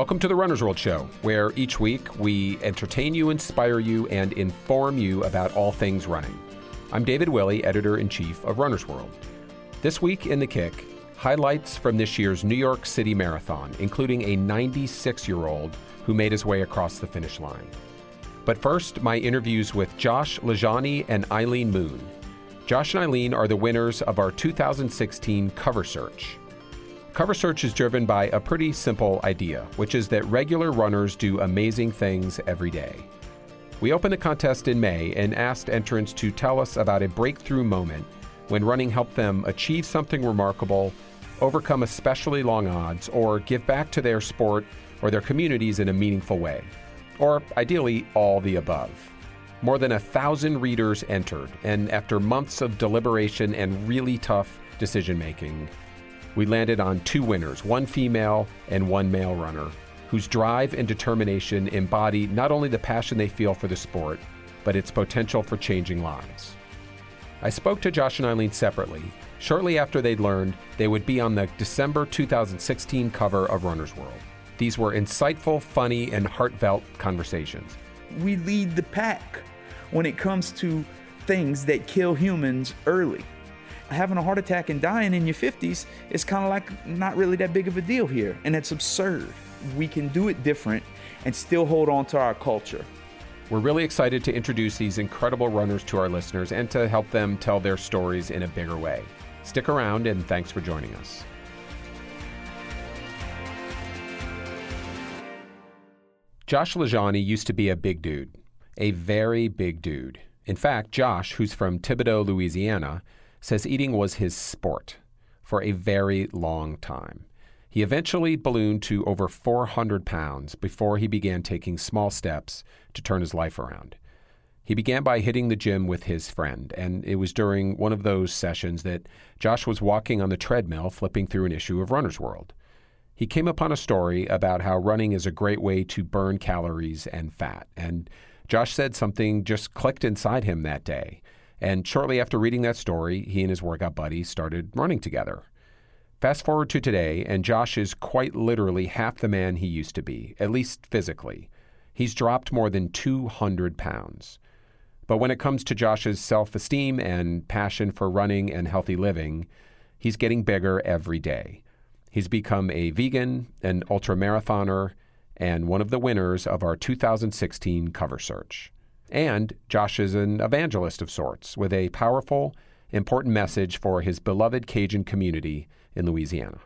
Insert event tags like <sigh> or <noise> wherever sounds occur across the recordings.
Welcome to the Runner's World Show, where each week we entertain you, inspire you, and inform you about all things running. I'm David Willey, editor in chief of Runner's World. This week in the Kick, highlights from this year's New York City Marathon, including a 96 year old who made his way across the finish line. But first, my interviews with Josh LaJaunie and Eileen Moon. Josh and Eileen are the winners of our 2016 cover search. Cover search is driven by a pretty simple idea, which is that regular runners do amazing things every day. We opened the contest in May and asked entrants to tell us about a breakthrough moment when running helped them achieve something remarkable, overcome especially long odds, or give back to their sport or their communities in a meaningful way. Or ideally, all the above. More than a thousand readers entered, and after months of deliberation and really tough decision making, we landed on two winners one female and one male runner, whose drive and determination embody not only the passion they feel for the sport, but its potential for changing lives. I spoke to Josh and Eileen separately shortly after they'd learned they would be on the December 2016 cover of Runner's World. These were insightful, funny, and heartfelt conversations. We lead the pack when it comes to things that kill humans early having a heart attack and dying in your 50s is kind of like not really that big of a deal here. And it's absurd. We can do it different and still hold on to our culture. We're really excited to introduce these incredible runners to our listeners and to help them tell their stories in a bigger way. Stick around and thanks for joining us. Josh LaJaunie used to be a big dude, a very big dude. In fact, Josh, who's from Thibodaux, Louisiana, says eating was his sport for a very long time. He eventually ballooned to over 400 pounds before he began taking small steps to turn his life around. He began by hitting the gym with his friend, and it was during one of those sessions that Josh was walking on the treadmill flipping through an issue of Runner's World. He came upon a story about how running is a great way to burn calories and fat, and Josh said something just clicked inside him that day. And shortly after reading that story, he and his workout buddy started running together. Fast forward to today, and Josh is quite literally half the man he used to be, at least physically. He's dropped more than 200 pounds. But when it comes to Josh's self esteem and passion for running and healthy living, he's getting bigger every day. He's become a vegan, an ultra marathoner, and one of the winners of our 2016 cover search. And Josh is an evangelist of sorts with a powerful, important message for his beloved Cajun community in Louisiana.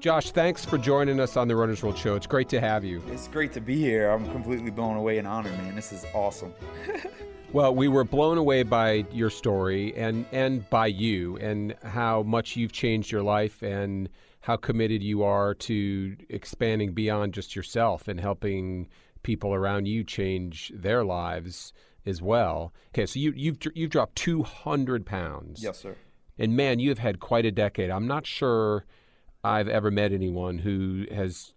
Josh, thanks for joining us on the Runner's World Show. It's great to have you. It's great to be here. I'm completely blown away and honored, man. This is awesome. <laughs> well, we were blown away by your story and and by you and how much you've changed your life and how committed you are to expanding beyond just yourself and helping people around you change their lives as well. Okay, so you, you've you've dropped 200 pounds. Yes, sir. And man, you have had quite a decade. I'm not sure I've ever met anyone who has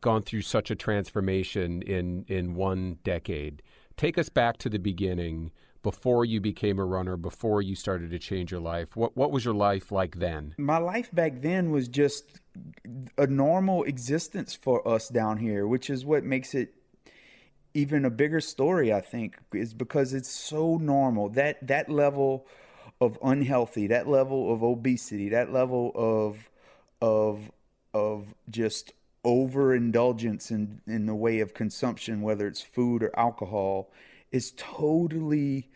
gone through such a transformation in in one decade. Take us back to the beginning before you became a runner, before you started to change your life? What what was your life like then? My life back then was just a normal existence for us down here, which is what makes it even a bigger story, I think, is because it's so normal. That that level of unhealthy, that level of obesity, that level of of of just overindulgence in in the way of consumption, whether it's food or alcohol, is totally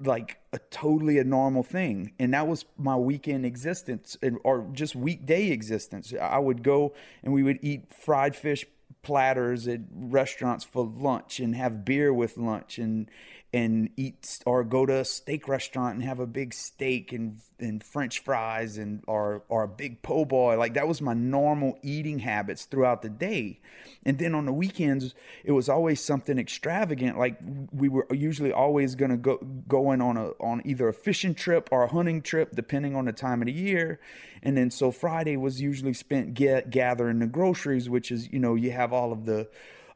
like a totally a normal thing. And that was my weekend existence or just weekday existence. I would go and we would eat fried fish platters at restaurants for lunch and have beer with lunch and and eat or go to a steak restaurant and have a big steak and and french fries and or or a big po' boy. Like that was my normal eating habits throughout the day. And then on the weekends it was always something extravagant. Like we were usually always going to go going on a on either a fishing trip or a hunting trip depending on the time of the year. And then so friday was usually spent get, gathering the groceries which is you know you have all of the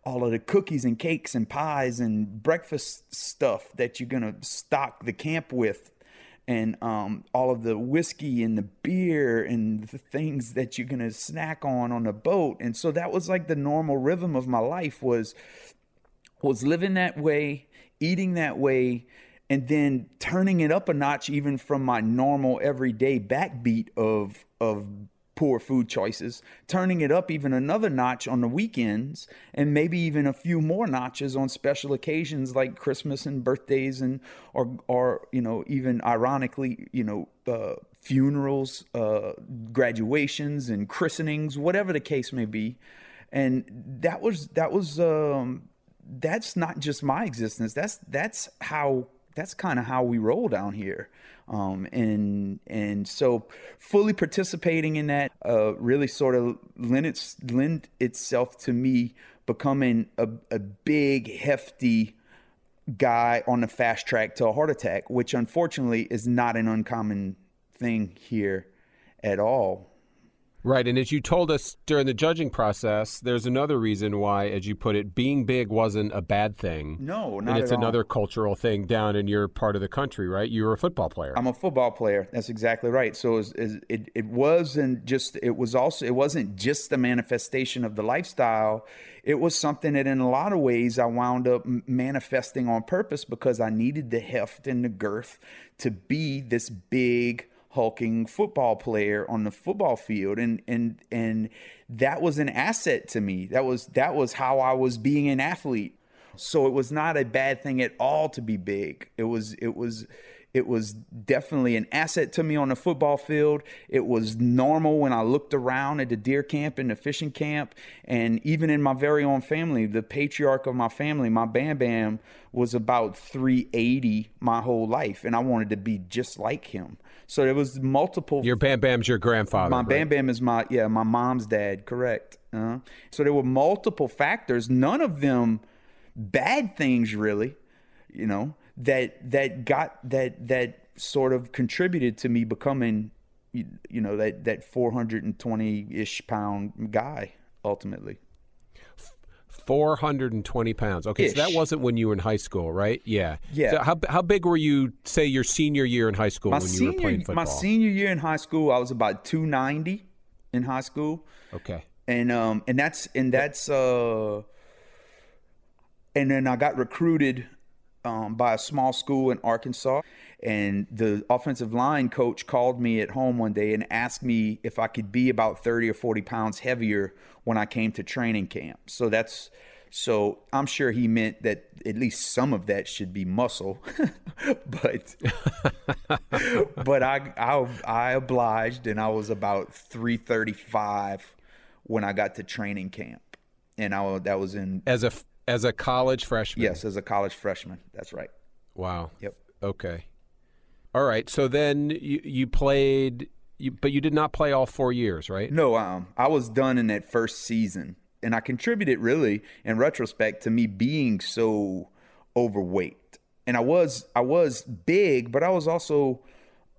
all of the cookies and cakes and pies and breakfast stuff that you're going to stock the camp with and um, all of the whiskey and the beer and the things that you're gonna snack on on the boat. And so that was like the normal rhythm of my life was was living that way, eating that way, and then turning it up a notch even from my normal everyday backbeat of of poor food choices, turning it up even another notch on the weekends, and maybe even a few more notches on special occasions like Christmas and birthdays, and or or you know even ironically you know uh, funerals, uh, graduations, and christenings, whatever the case may be, and that was that was. Um, that's not just my existence. That's that's how that's kind of how we roll down here. Um, and and so fully participating in that uh, really sort of lend, its, itself to me becoming a, a big hefty guy on the fast track to a heart attack, which unfortunately is not an uncommon thing here at all. Right. And as you told us during the judging process, there's another reason why, as you put it, being big wasn't a bad thing. No, not And it's at all. another cultural thing down in your part of the country, right? You were a football player. I'm a football player. That's exactly right. So it, was, it it wasn't just it was also it wasn't just the manifestation of the lifestyle. It was something that in a lot of ways I wound up manifesting on purpose because I needed the heft and the girth to be this big hulking football player on the football field and and and that was an asset to me. That was that was how I was being an athlete. So it was not a bad thing at all to be big. It was it was it was definitely an asset to me on the football field. It was normal when I looked around at the deer camp and the fishing camp, and even in my very own family, the patriarch of my family, my Bam Bam, was about 380 my whole life, and I wanted to be just like him. So there was multiple. your Bam Bam's your grandfather. My right? Bam Bam is my yeah my mom's dad, correct? uh So there were multiple factors, none of them bad things really, you know that that got that that sort of contributed to me becoming you, you know that that 420 ish pound guy ultimately. 420 pounds. Okay, so that wasn't when you were in high school, right? Yeah. Yeah. So how, how big were you, say, your senior year in high school My when you senior were playing football? my senior year in high school, I was about 290 in high school. okay. and um and that's and that's uh and then I got recruited um, by a small school in Arkansas and the offensive line coach called me at home one day and asked me if I could be about 30 or 40 pounds heavier when I came to training camp. So that's so I'm sure he meant that at least some of that should be muscle, <laughs> but <laughs> but I, I I obliged and I was about 335 when I got to training camp, and I that was in As a as a college freshman. yes as a college freshman. That's right. Wow. Yep. Okay. All right. So then you you played, you, but you did not play all four years, right? No, um, I was done in that first season, and I contributed really, in retrospect, to me being so overweight. And I was, I was big, but I was also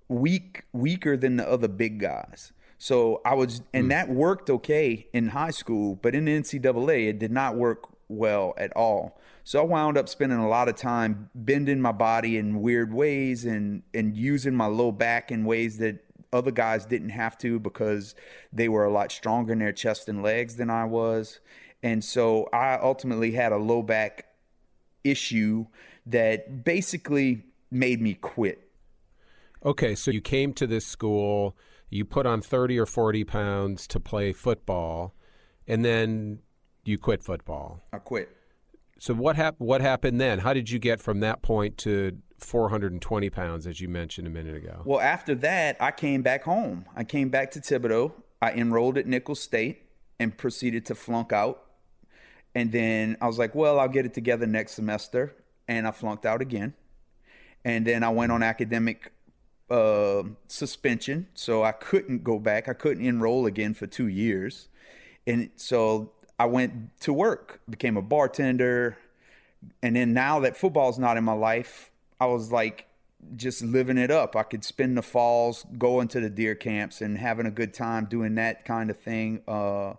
weak, weaker than the other big guys. So I was, and that worked okay in high school, but in the NCAA, it did not work well at all. So I wound up spending a lot of time bending my body in weird ways and and using my low back in ways that other guys didn't have to because they were a lot stronger in their chest and legs than I was. And so I ultimately had a low back issue that basically made me quit. Okay. So you came to this school, you put on 30 or 40 pounds to play football, and then you quit football. I quit. So what hap- What happened then? How did you get from that point to 420 pounds, as you mentioned a minute ago? Well, after that, I came back home. I came back to Thibodaux. I enrolled at Nicholls State and proceeded to flunk out. And then I was like, well, I'll get it together next semester. And I flunked out again. And then I went on academic uh, suspension. So I couldn't go back. I couldn't enroll again for two years. And so I went to work, became a bartender. And then now that football's not in my life, I was like just living it up. I could spend the falls going to the deer camps and having a good time doing that kind of thing. Uh,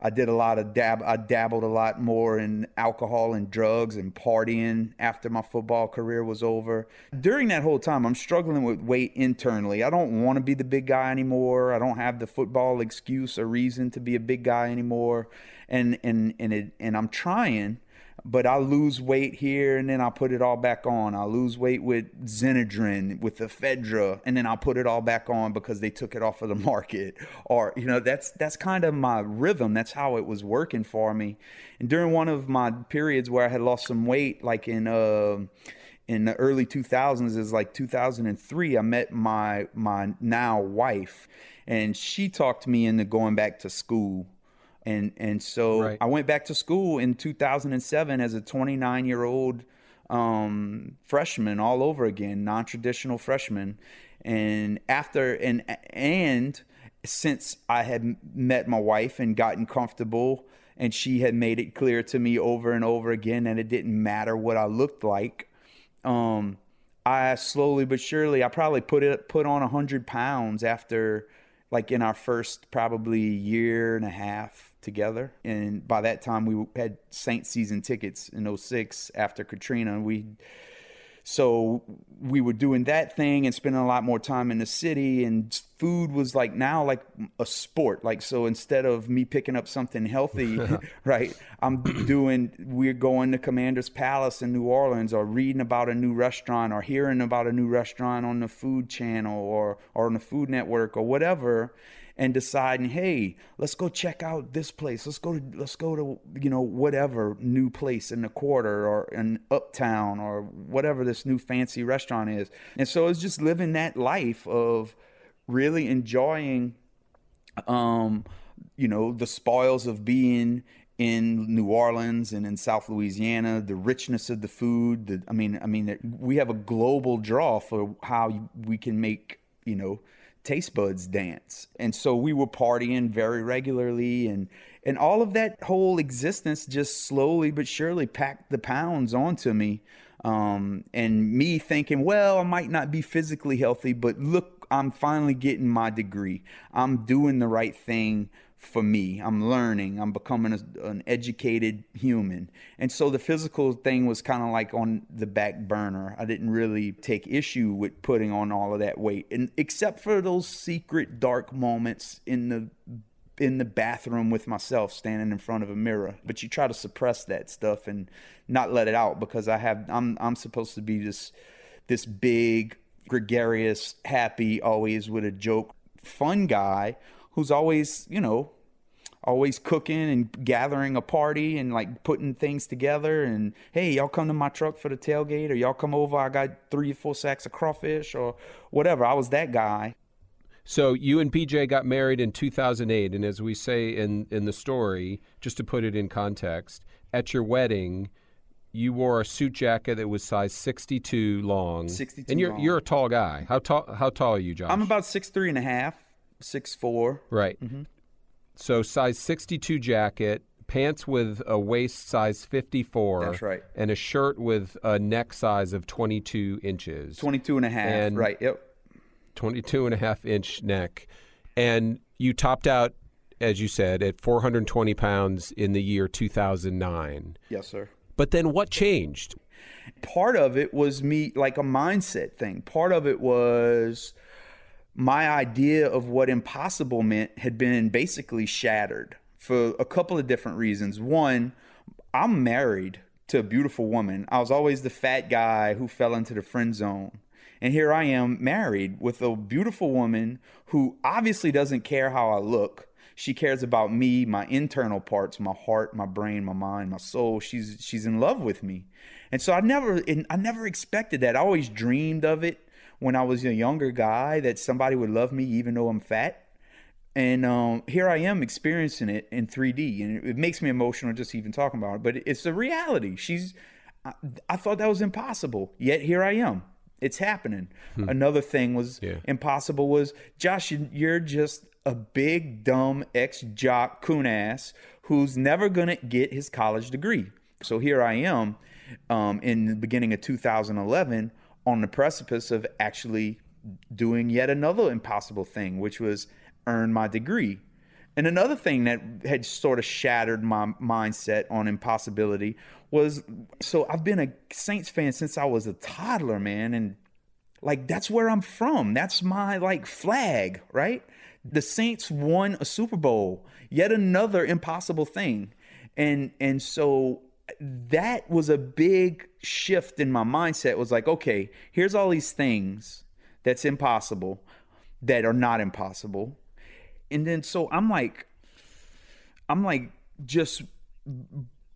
I did a lot of dab. I dabbled a lot more in alcohol and drugs and partying after my football career was over. During that whole time, I'm struggling with weight internally. I don't want to be the big guy anymore. I don't have the football excuse or reason to be a big guy anymore. And and and it, and I'm trying but I lose weight here and then I'll put it all back on. I'll lose weight with Xenadrine, with ephedra, and then I'll put it all back on because they took it off of the <laughs> market. Or, you know, that's that's kind of my rhythm. That's how it was working for me. And during one of my periods where I had lost some weight, like in uh in the early 2000s is like 2003 i met my my now wife and she talked me into going back to school and and so right. I went back to school in 2007 as a 29 year old um, freshman all over again, non traditional freshman. And after and and since I had met my wife and gotten comfortable, and she had made it clear to me over and over again that it didn't matter what I looked like. Um, I slowly but surely, I probably put it put on hundred pounds after, like in our first probably year and a half together. And by that time, we had Saint season tickets in 06 after Katrina. We so we were doing that thing and spending a lot more time in the city and food was like now like a sport like so instead of me picking up something healthy <laughs> <laughs> right i'm doing we're going to commander's palace in new orleans or reading about a new restaurant or hearing about a new restaurant on the food channel or or on the food network or whatever and deciding, hey, let's go check out this place. Let's go to let's go to you know whatever new place in the quarter or in uptown or whatever this new fancy restaurant is. And so it's just living that life of really enjoying um you know the spoils of being in New Orleans and in South Louisiana, the richness of the food. The, I mean, I mean, we have a global draw for how we can make you know taste buds dance. And so we were partying very regularly and and all of that whole existence just slowly but surely packed the pounds onto me. Um, and me thinking, well, I might not be physically healthy, but look, I'm finally getting my degree. I'm doing the right thing for me. I'm learning. I'm becoming a, an educated human. And so the physical thing was kind of like on the back burner. I didn't really take issue with putting on all of that weight, and except for those secret dark moments in the in the bathroom with myself standing in front of a mirror but you try to suppress that stuff and not let it out because i have i'm i'm supposed to be this this big gregarious happy always with a joke fun guy who's always, you know, always cooking and gathering a party and like putting things together and hey y'all come to my truck for the tailgate or y'all come over i got three or four sacks of crawfish or whatever. I was that guy. So you and pj got married in 2008 and as we say in in the story just to put it in context at your wedding you wore a suit jacket that was size 62 long. 62 and you're long. you're a tall guy. How tall how tall are you josh? I'm about six three and a half six four. Right. Mm-hmm. So size 62 jacket, pants with a waist size 54. That's right. And a shirt with a neck size of 22 inches. 22 and a half. And right. Yep. 22 and a half inch neck. And you topped out, as you said, at 420 pounds in the year 2009. Yes, sir. But then what changed? Part of it was me, like a mindset thing. Part of it was my idea of what impossible meant had been basically shattered for a couple of different reasons. One, I'm married to a beautiful woman. I was always the fat guy who fell into the friend zone. And here I am married with a beautiful woman who obviously doesn't care how I look. She cares about me, my internal parts, my heart, my brain, my mind, my soul. She's she's in love with me. And so I never I never expected that. I always dreamed of it when I was a younger guy that somebody would love me even though I'm fat. And um, here I am experiencing it in 3D, and it makes me emotional just even talking about it. But it's a reality. She's, I, I thought that was impossible, yet here I am. It's happening. Hmm. Another thing was yeah. impossible was Josh, you're just a big dumb ex jock coon ass who's never gonna get his college degree. So here I am, um, in the beginning of 2011 on the precipice of actually doing yet another impossible thing, which was earn my degree. And another thing that had sort of shattered my mindset on impossibility was so I've been a Saints fan since I was a toddler, man, and like that's where I'm from. That's my like flag, right? The Saints won a Super Bowl, yet another impossible thing. And and so that was a big shift in my mindset was like, okay, here's all these things that's impossible that are not impossible. And then so I'm like I'm like just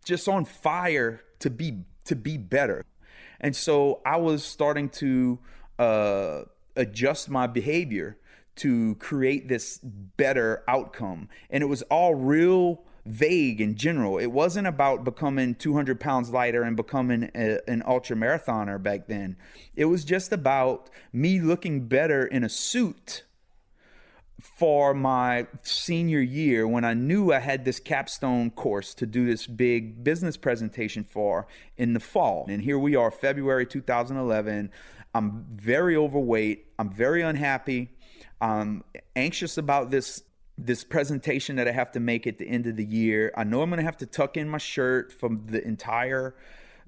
just on fire to be to be better. And so I was starting to uh, adjust my behavior to create this better outcome. And it was all real vague in general. It wasn't about becoming 200 pounds lighter and becoming a, an ultra marathoner back then. It was just about me looking better in a suit for my senior year when I knew I had this capstone course to do this big business presentation for in the fall. And here we are, February 2011. I'm very overweight. I'm very unhappy. I'm anxious about this this presentation that I have to make at the end of the year. I know I'm going to have to tuck in my shirt from the entire,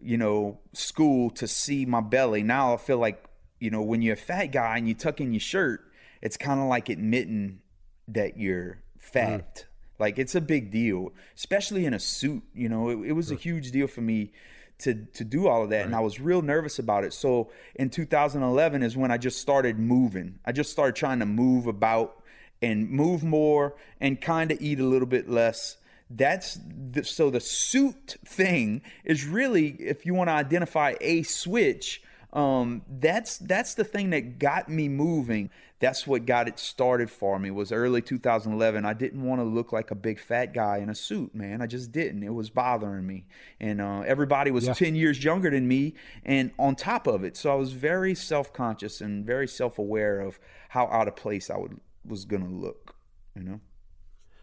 you know, school to see my belly. Now I feel like, you know, when you're a fat guy and you tuck in your shirt, it's kind of like admitting that you're fat. Mm. Like it's a big deal, especially in a suit. You know, it, it was a huge deal for me to to do all of that, right. and I was real nervous about it. So in 2011 is when I just started moving. I just started trying to move about and move more and kind of eat a little bit less. That's the, so the suit thing is really if you want to identify a switch um, that's that's the thing that got me moving. That's what got it started for me. Was early 2011. I didn't want to look like a big fat guy in a suit, man. I just didn't. It was bothering me, and uh, everybody was yeah. 10 years younger than me, and on top of it, so I was very self conscious and very self aware of how out of place I would was gonna look. You know.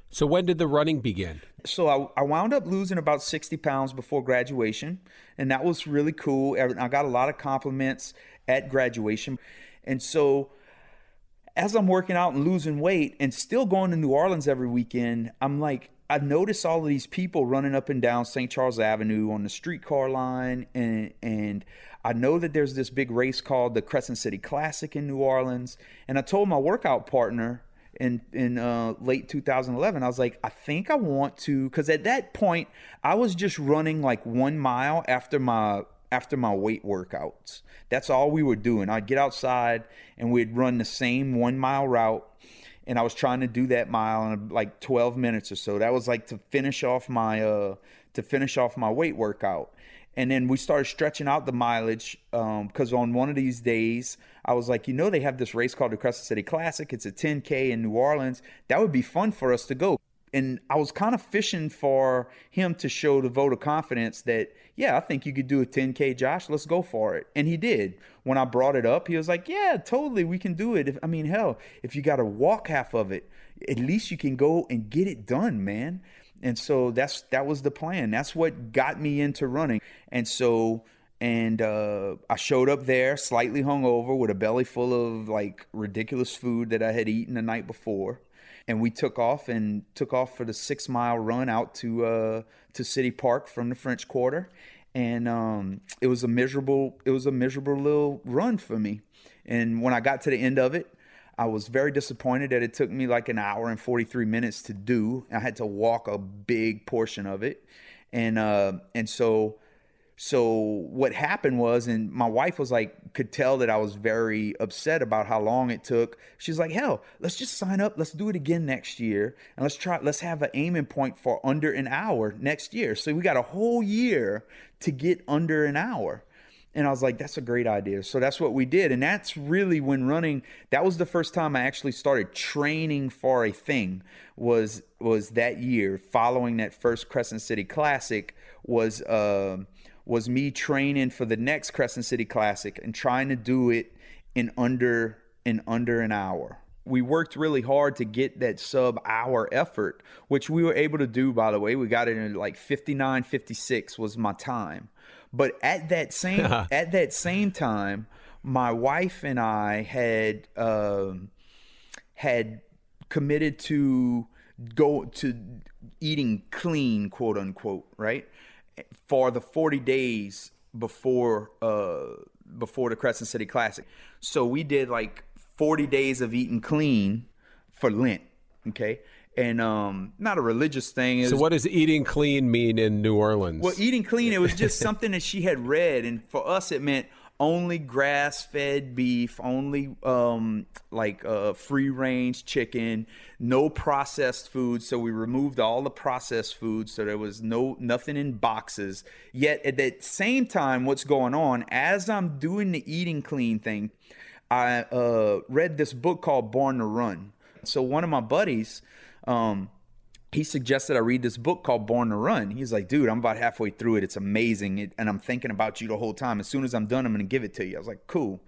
So when did the running begin? So I, I, wound up losing about 60 pounds before graduation, and that was really cool. I got a lot of compliments at graduation. And so as I'm working out and losing weight and still going to New Orleans every weekend, I'm like, I notice all of these people running up and down St. Charles Avenue on the streetcar line, and and I know that there's this big race called the Crescent City Classic in New Orleans. And I told my workout partner, in in uh, late 2011 i was like i think i want to because at that point i was just running like one mile after my after my weight workouts. That's all we were doing. I'd get outside and we'd run the same one mile route and i was trying to do that mile in like 12 minutes or so. That was like to finish off my uh to finish off my weight workout and then we started stretching out the mileage because um, on one of these days, I was like, you know, they have this race called the Crescent City Classic. It's a 10K in New Orleans. That would be fun for us to go. And I was kind of fishing for him to show the vote of confidence that, yeah, I think you could do a 10K, Josh. Let's go for it. And he did. When I brought it up, he was like, yeah, totally, we can do it. If, I mean, hell, if you got to walk half of it, at least you can go and get it done, man and so that's that was the plan. That's what got me into running. And so and uh, I showed up there slightly hungover with a belly full of like ridiculous food that I had eaten the night before, and we took off and took off for the six mile run out to uh, to City Park from the French Quarter, and um, it was a miserable it was a miserable little run for me, and when I got to the end of it, I was very disappointed that it took me like an hour and 43 minutes to do. I had to walk a big portion of it. And uh, and so so what happened was and my wife was like could tell that I was very upset about how long it took. She's like, "Hell, let's just sign up. Let's do it again next year. And let's try let's have an aiming point for under an hour next year." So we got a whole year to get under an hour. And I was like, that's a great idea. So that's what we did. And that's really when running, that was the first time I actually started training for a thing was was that year following that first Crescent City Classic was uh, was me training for the next Crescent City Classic and trying to do it in under in under an hour. We worked really hard to get that sub hour effort, which we were able to do by the way. We got it in like 59 56 was my time but at that same <laughs> at that same time, my wife and I had um, had committed to go to eating clean, quote unquote, right? For the 40 days before uh before the Crescent City Classic. So we did like 40 days of eating clean for Lent, okay? And um not a religious thing. It So was- what does eating clean mean in New Orleans? well, eating clean, it was just <laughs> something that she had read, and for us, it meant only grass-fed beef, only um, like uh, free-range chicken, no processed food. So we removed all the processed food, so there was no nothing in boxes. Yet at that same time, what's going on as I'm doing the eating clean thing? I uh, read this book called Born to Run. So one of my buddies. Um, he suggested I read this book called Born to Run. He's like, dude, I'm about halfway through it. It's amazing. It, and I'm thinking about you the whole time. As soon as I'm done, I'm going to give it to you. I was like, cool.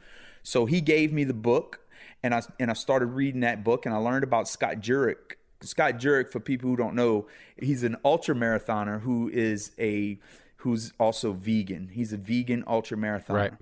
So he gave me the book and I, and I started reading that book and I learned about Scott Jurek. Scott Jurek, for people who don't know, he's an ultra marathoner who is a, who's also vegan. He's a vegan ultra marathoner. Right.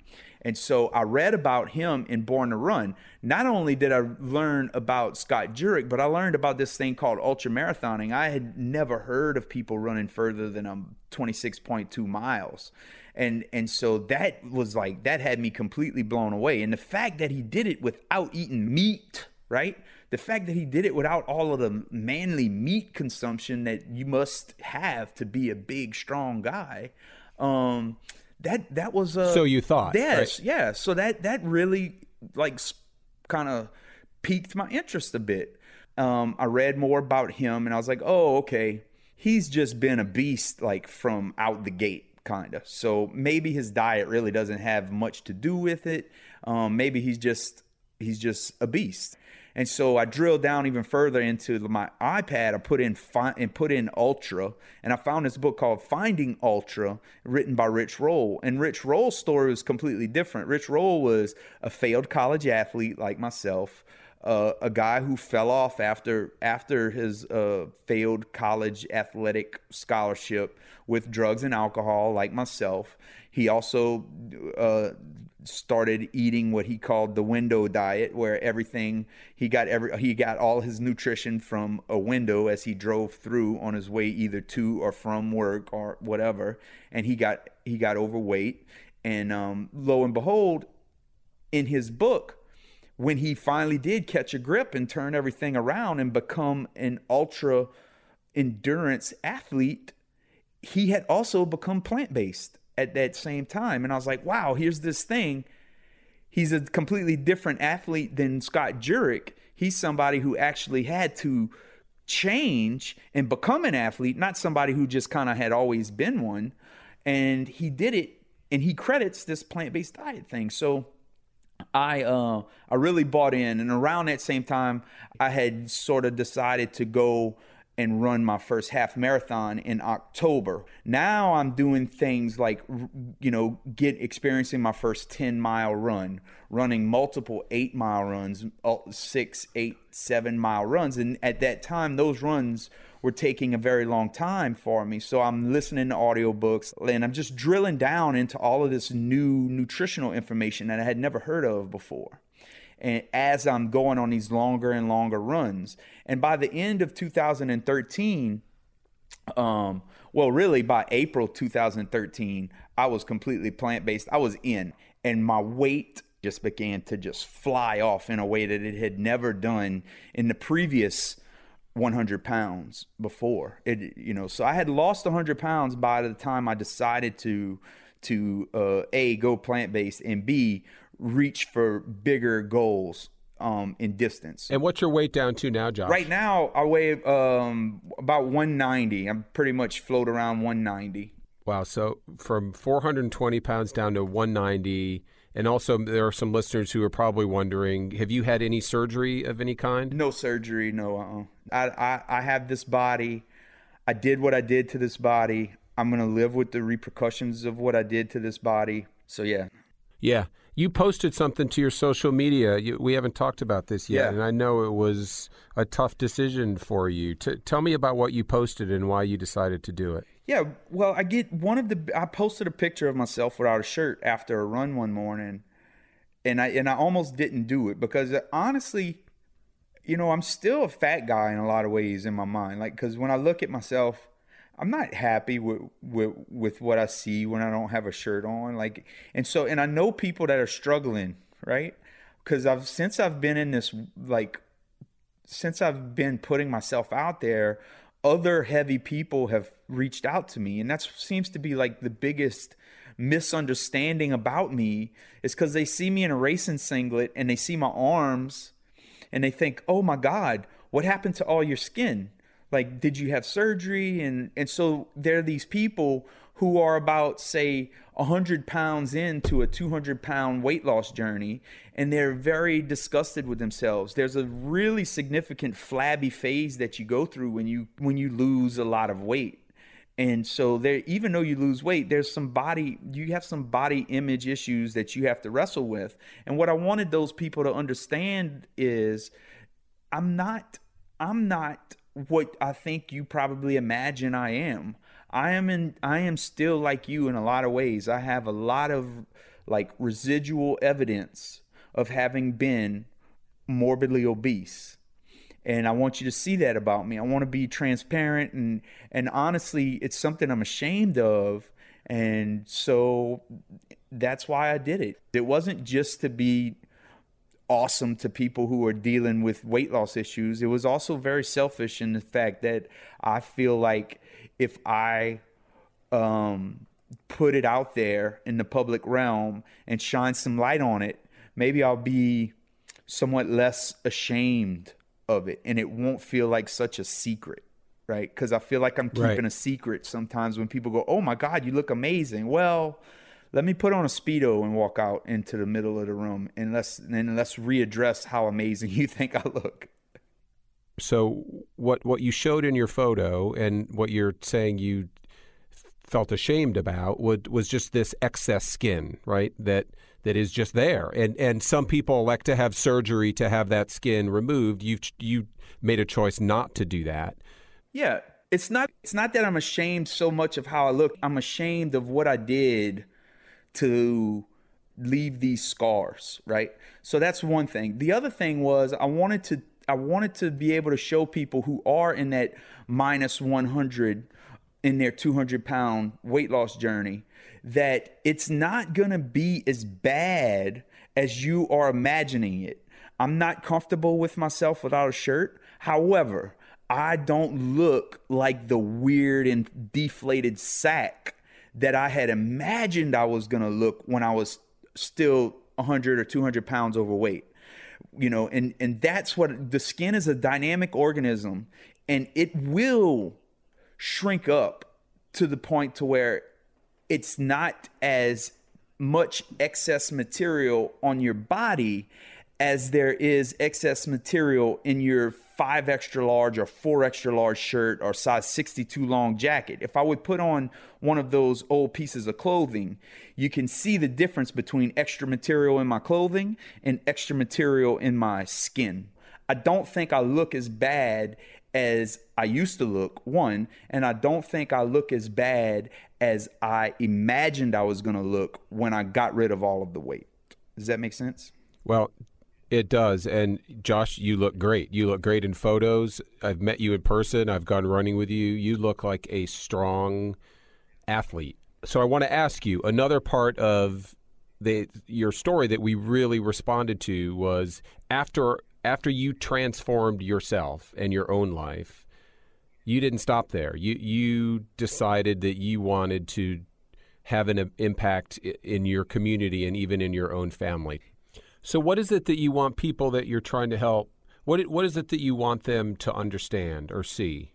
And so I read about him in Born to Run. Not only did I learn about Scott Jurek, but I learned about this thing called ultra marathoning. I had never heard of people running further than um 26.2 miles. And and so that was like that had me completely blown away. And the fact that he did it without eating meat, right? The fact that he did it without all of the manly meat consumption that you must have to be a big, strong guy. Um, that that was uh, So you thought, yes, right? yeah. So that that really like kind of piqued my interest a bit. Um, I read more about him, and I was like, oh, okay, he's just been a beast like from out the gate, kind of. So maybe his diet really doesn't have much to do with it. Um, maybe he's just he's just a beast. And so I drilled down even further into my iPad. I put in fi- and put in Ultra, and I found this book called Finding Ultra, written by Rich Roll. And Rich Roll's story was completely different. Rich Roll was a failed college athlete like myself, uh, a guy who fell off after after his uh, failed college athletic scholarship with drugs and alcohol, like myself. He also uh, started eating what he called the window diet, where everything he got every he got all his nutrition from a window as he drove through on his way either to or from work or whatever, and he got he got overweight, and um, lo and behold, in his book, when he finally did catch a grip and turn everything around and become an ultra endurance athlete, he had also become plant based at that same time. And I was like, wow, here's this thing. He's a completely different athlete than Scott Jurek. He's somebody who actually had to change and become an athlete, not somebody who just kind of had always been one. And he did it, and he credits this plant based diet thing. So I uh, I really bought in, and around that same time, I had sort of decided to go and run my first half marathon in October. Now I'm doing things like you know get experiencing my first 10 mile run, running multiple 8 mile runs, uh, 6, 8, 7 mile runs and at that time those runs were taking a very long time for me. So I'm listening to audiobooks and I'm just drilling down into all of this new nutritional information that I had never heard of before and as I'm going on these longer and longer runs. And by the end of 2013, um, well, really by April 2013, I was completely plant based. I was in, and my weight just began to just fly off in a way that it had never done in the previous 100 pounds before. It, you know, so I had lost 100 pounds by the time I decided to to uh, a go plant based and b reach for bigger goals um, in distance. And what's your weight down to now, Josh? Right now, I weigh um, about 190. I'm pretty much float around 190. Wow. So from 420 pounds down to 190. And also, there are some listeners who are probably wondering have you had any surgery of any kind? No surgery, no. Uh-uh. I, I, I have this body. I did what I did to this body. I'm going to live with the repercussions of what I did to this body. So, yeah. Yeah. You posted something to your social media. You, we haven't talked about this yet, Yeah. and I know it was a tough decision for you. T- tell me about what you posted and why you decided to do it. Yeah, well, I get one of the. I posted a picture of myself without a shirt after a run one morning, and I and I almost didn't do it because honestly, you know, I'm still a fat guy in a lot of ways in my mind. Like, because when I look at myself, I'm not happy with, with with what I see when I don't have a shirt on. Like, and so, and I know people that are struggling, right? Because I've since I've been in this like, since I've been putting myself out there, other heavy people have reached out to me, and that seems to be like the biggest misunderstanding about me is because they see me in a racing singlet and they see my arms and they think, oh my God, what happened to all your skin? Like, did you have surgery? And and so there are these people who are about say 100 pounds into a 200 pound weight loss journey and they're very disgusted with themselves. There's a really significant flabby phase that you go through when you when you lose a lot of weight. And so there even though you lose weight there's some body you have some body image issues that you have to wrestle with. And what i wanted those people to understand is i'm not i'm not what i think you probably imagine i am i am in i am still like you in a lot of ways i have a lot of like residual evidence of having been morbidly obese and I want you to see that about me. I want to be transparent and and honestly, it's something I'm ashamed of, and so that's why I did it. It wasn't just to be awesome to people who are dealing with weight loss issues. It was also very selfish in the fact that I feel like if I um, put it out there in the public realm and shine some light on it, maybe I'll be somewhat less ashamed of it and it won't feel like such a secret right because i feel like i'm keeping right. a secret sometimes when people go oh my god you look amazing well let me put on a speedo and walk out into the middle of the room and let's and let's readdress how amazing <laughs> you think i look so what what you showed in your photo and what you're saying you felt ashamed about was, was just this excess skin right that that is just there. And and some people elect to have surgery to have that skin removed. You you made a choice not to do that. Yeah, it's not it's not that I'm ashamed so much of how I look. I'm ashamed of what I did to leave these scars, right? So that's one thing. The other thing was I wanted to I wanted to be able to show people who are in that minus 100 in their 200 pound weight loss journey that it's not going to be as bad as you are imagining it. I'm not comfortable with myself without a shirt. However, I don't look like the weird and deflated sack that I had imagined I was going to look when I was still 100 or 200 pounds overweight. You know, and and that's what the skin is a dynamic organism and it will shrink up to the point to where it's not as much excess material on your body as there is excess material in your five extra large or four extra large shirt or size 62 long jacket. If I would put on one of those old pieces of clothing, you can see the difference between extra material in my clothing and extra material in my skin. I don't think I look as bad as I used to look, one, and I don't think I look as bad as I imagined I was going to look when I got rid of all of the weight. Does that make sense? Well, it does. And Josh, you look great. You look great in photos. I've met you in person. I've gone running with you. You look like a strong athlete. So I want to ask you another part of the your story that we really responded to was after after you transformed yourself and your own life, you didn't stop there. You you decided that you wanted to have an impact in your community and even in your own family. So, what is it that you want people that you're trying to help? What what is it that you want them to understand or see?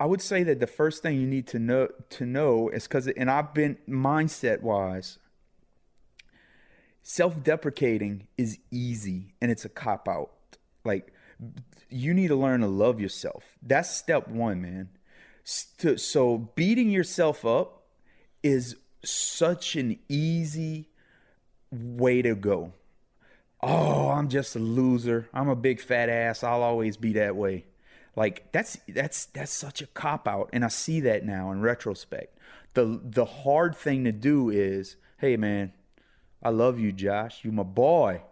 I would say that the first thing you need to know to know is because, and I've been mindset wise, self-deprecating is easy and it's a cop out. Like you need to learn to love yourself. That's step 1, man. So beating yourself up is such an easy way to go. Oh, I'm just a loser. I'm a big fat ass. I'll always be that way. Like that's that's that's such a cop out and I see that now in retrospect. The the hard thing to do is, hey man, I love you, Josh. You're my boy.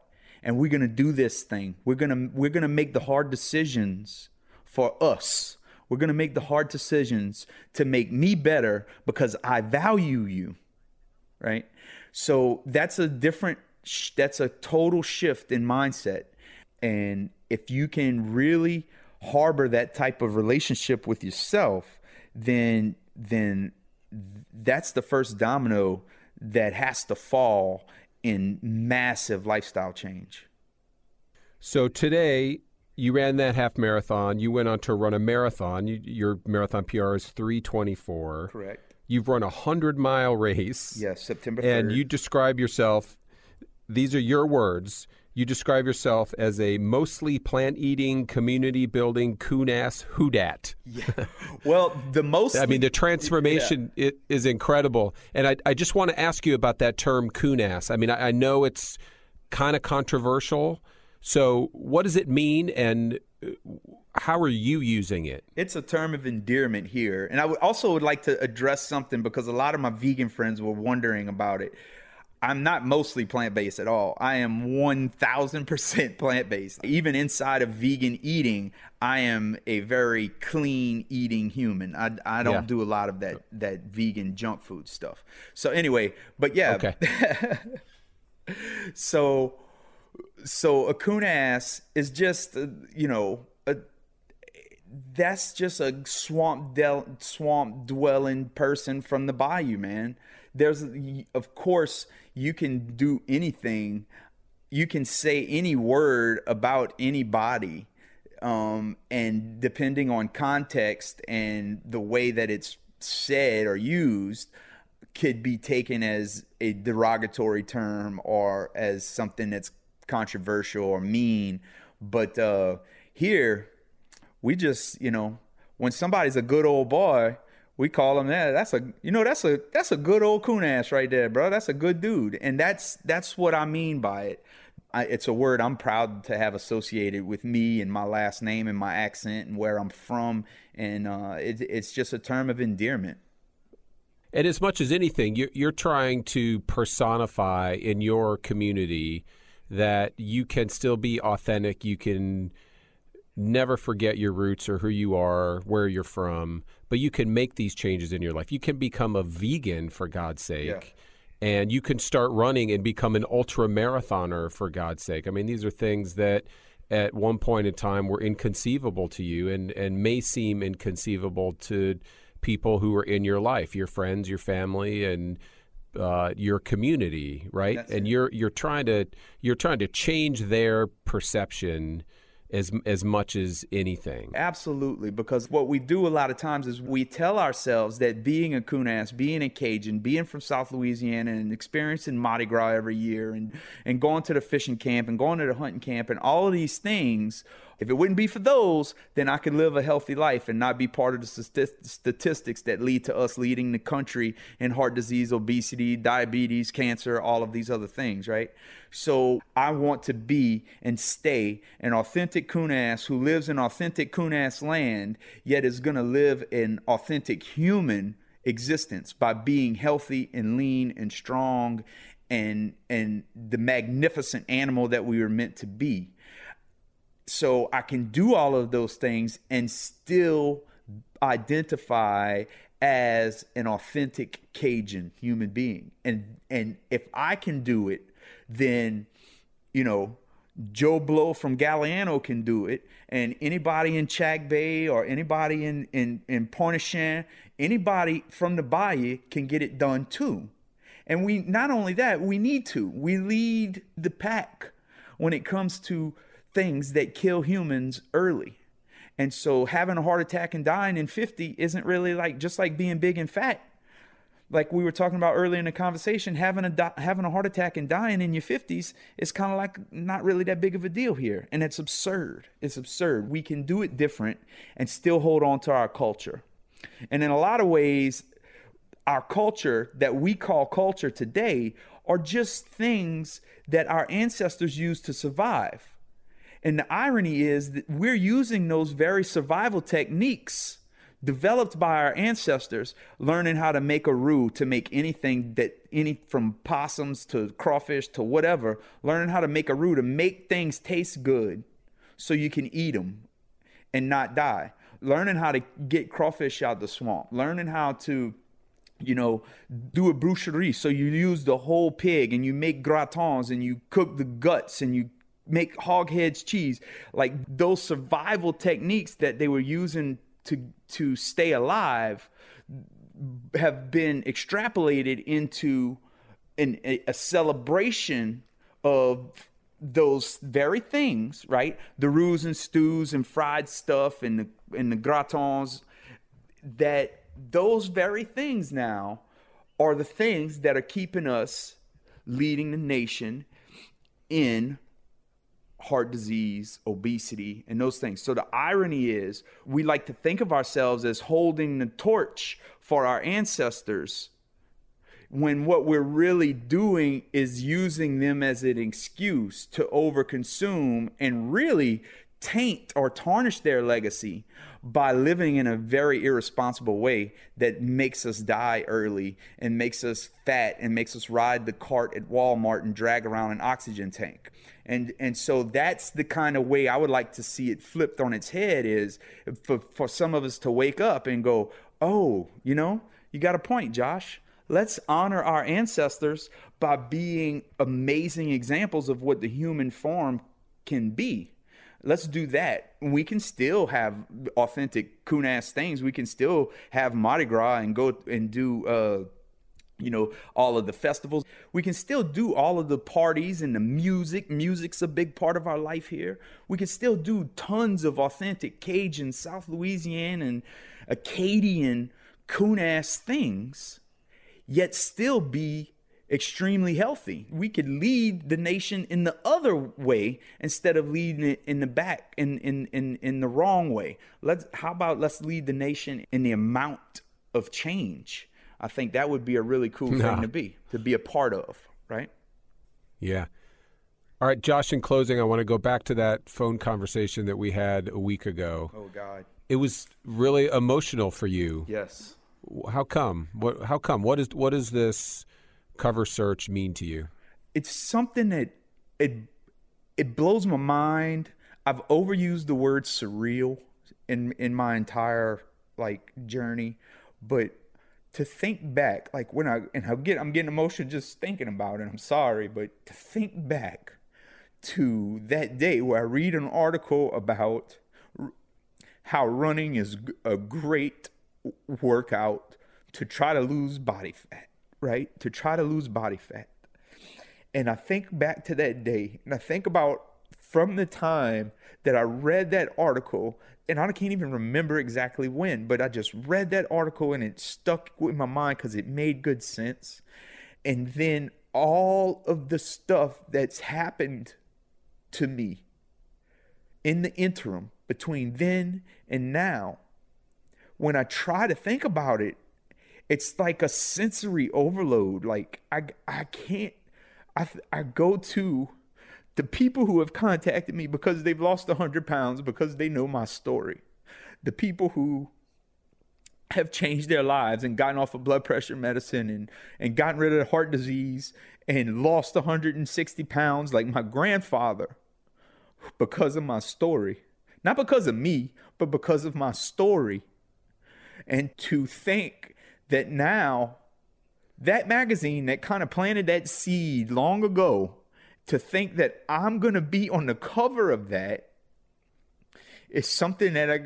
and we're to do this thing. We're to we're to make the hard decisions for us. We're to make the hard decisions to make me better because I value you. Right? So that's a different that's a total shift in mindset. And if you can really harbor that type of relationship with yourself, then then that's the first domino that has to fall in massive lifestyle change. So today you ran that half marathon. You went on to run a marathon. You, your marathon PR is 324. Correct. You've run a 100 mile race. Yes, September 3rd. And you describe yourself, these are your words. You describe yourself as a mostly plant eating, community building, coon ass hoodat. Yeah. Well, the most. I mean, the transformation yeah. it is incredible. And I, I just want to ask you about that term coon ass. I mean, I, I know it's kind of controversial. So, what does it mean, and uh, how are you using it? It's a term of endearment here, and I would also would like to address something because a lot of my vegan friends were wondering about it. I'm not mostly plant based at all. I am 1000% plant based. Even inside of vegan eating, I am a very clean eating human. I, I don't yeah. do a lot of that that vegan junk food stuff. So anyway, but yeah. Okay. <laughs> so so a coon ass is just uh, you know a that's just a swamp del- swamp dwelling person from the bayou, man. There's of course you can do anything. You can say any word about anybody. Um, and depending on context and the way that it's said or used, could be taken as a derogatory term or as something that's controversial or mean. But uh, here, we just, you know, when somebody's a good old boy, we call him that. That's a you know that's a that's a good old coon ass right there, bro. That's a good dude, and that's that's what I mean by it. I, it's a word I'm proud to have associated with me and my last name and my accent and where I'm from, and uh, it, it's just a term of endearment. And as much as anything, you're, you're trying to personify in your community that you can still be authentic. You can never forget your roots or who you are, where you're from, but you can make these changes in your life. You can become a vegan for God's sake. Yeah. And you can start running and become an ultra marathoner for God's sake. I mean, these are things that at one point in time were inconceivable to you and, and may seem inconceivable to people who are in your life, your friends, your family, and uh, your community, right? That's and it. you're you're trying to you're trying to change their perception as as much as anything. Absolutely, because what we do a lot of times is we tell ourselves that being a Coonass, being a Cajun, being from South Louisiana, and experiencing Mardi Gras every year, and and going to the fishing camp and going to the hunting camp, and all of these things if it wouldn't be for those, then I could live a healthy life and not be part of the statistics that lead to us leading the country in heart disease, obesity, diabetes, cancer, all of these other things, right? So I want to be and stay an authentic Coonass who lives in authentic Coonass land, yet is going to live an authentic human existence by being healthy and lean and strong and and the magnificent animal that we were meant to be so I can do all of those things and still identify as an authentic Cajun human being. And and if I can do it, then you know Joe Blow from Galliano can do it, and anybody in Chackbay or anybody in in in Pointe-au-Tremble, anybody from the Bayou can get it done too. And we not only that, we need to. We lead the pack when it comes to things that kill humans early. And so having a heart attack and dying in 50 isn't really like just like being big and fat. Like we were talking about earlier in the conversation, having a di- having a heart attack and dying in your 50s is kind of like not really that big of a deal here, and it's absurd. It's absurd. We can do it different and still hold on to our culture. And in a lot of ways, our culture that we call culture today are just things that our ancestors used to survive and the irony is that we're using those very survival techniques developed by our ancestors, learning how to make a roux to make anything that any from possums to crawfish to whatever, learning how to make a roux to make things taste good so you can eat them and not die. Learning how to get crawfish out of the swamp, learning how to you know, do a boucherie. So you use the whole pig and you make gratons and you cook the guts and you make hog heads cheese. Like those survival techniques that they were using to to stay alive have been extrapolated into an, a, a celebration of those very things, right? The roux and stews and fried stuff and the and the gratons that those very things now are the things that are keeping us leading the nation in heart disease, obesity, and those things. So the irony is, we like to think of ourselves as holding the torch for our ancestors when what we're really doing is using them as an excuse to overconsume and really taint or tarnish their legacy by living in a very irresponsible way that makes us die early and makes us fat and makes us ride the cart at Walmart and drag around an oxygen tank. And and so that's the kind of way I would like to see it flipped on its head is for, for some of us to wake up and go, "Oh, you know, you got a point, Josh. Let's honor our ancestors by being amazing examples of what the human form can be." Let's do that. We can still have authentic coon ass things. We can still have Mardi Gras and go and do, uh, you know, all of the festivals. We can still do all of the parties and the music. Music's a big part of our life here. We can still do tons of authentic Cajun, South Louisiana, and Acadian coon ass things, yet still be extremely healthy. We could lead the nation in the other way instead of leading it in the back in in in, in the wrong way. Let's how about let's lead the nation in the amount of change. I think that would be a really cool nah. thing to be to be a part of, right? Yeah. All right, Josh, in closing, I want to go back to that phone conversation that we had a week ago. Oh God. It was really emotional for you. Yes. How come? What how come? What is what is this cover search mean to you? It's something that it it blows my mind. I've overused the word surreal in in my entire like journey, but to think back, like when I and I get I'm getting emotional just thinking about it. I'm sorry, but to think back to that day where I read an article about how running is a great workout to try to lose body fat right? To try to lose body fat. And I think back to that day and I think about from the time that I read that article, and I can't even remember exactly when, but I just read that article and it stuck with my mind because it made good sense. And then all of the stuff that's happened to me in the interim between then and now, when I try to think about it, it's like a sensory overload. Like I I can't I I go to the people who have contacted me because they've lost 100 pounds because they know my story. The people who have changed their lives and gotten off of blood pressure medicine and, and gotten rid of heart disease and lost 160 pounds like my grandfather because of my story. Not because of me, but because of my story. And to think that now that magazine that kind of planted that seed long ago to think that I'm going to be on the cover of that is something that I,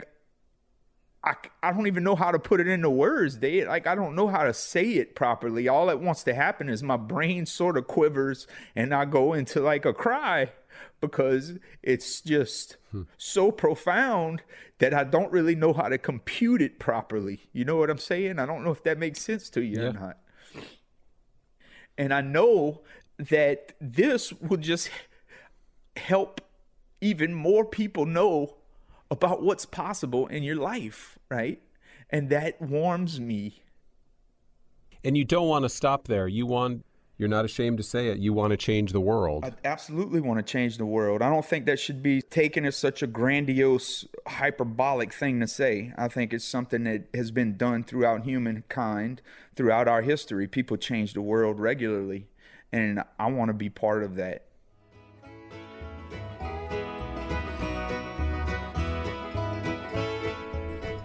I, I don't even know how to put it into words. They like I don't know how to say it properly. All that wants to happen is my brain sort of quivers and I go into like a cry because it's just hmm. so profound that I don't really know how to compute it properly. You know what I'm saying? I don't know if that makes sense to you yeah. or not. And I know that this will just help even more people know about what's possible in your life, right? And that warms me. And you don't want to stop there. You want You're not ashamed to say it. You want to change the world. I absolutely want to change the world. I don't think that should be taken as such a grandiose, hyperbolic thing to say. I think it's something that has been done throughout humankind, throughout our history. People change the world regularly, and I want to be part of that.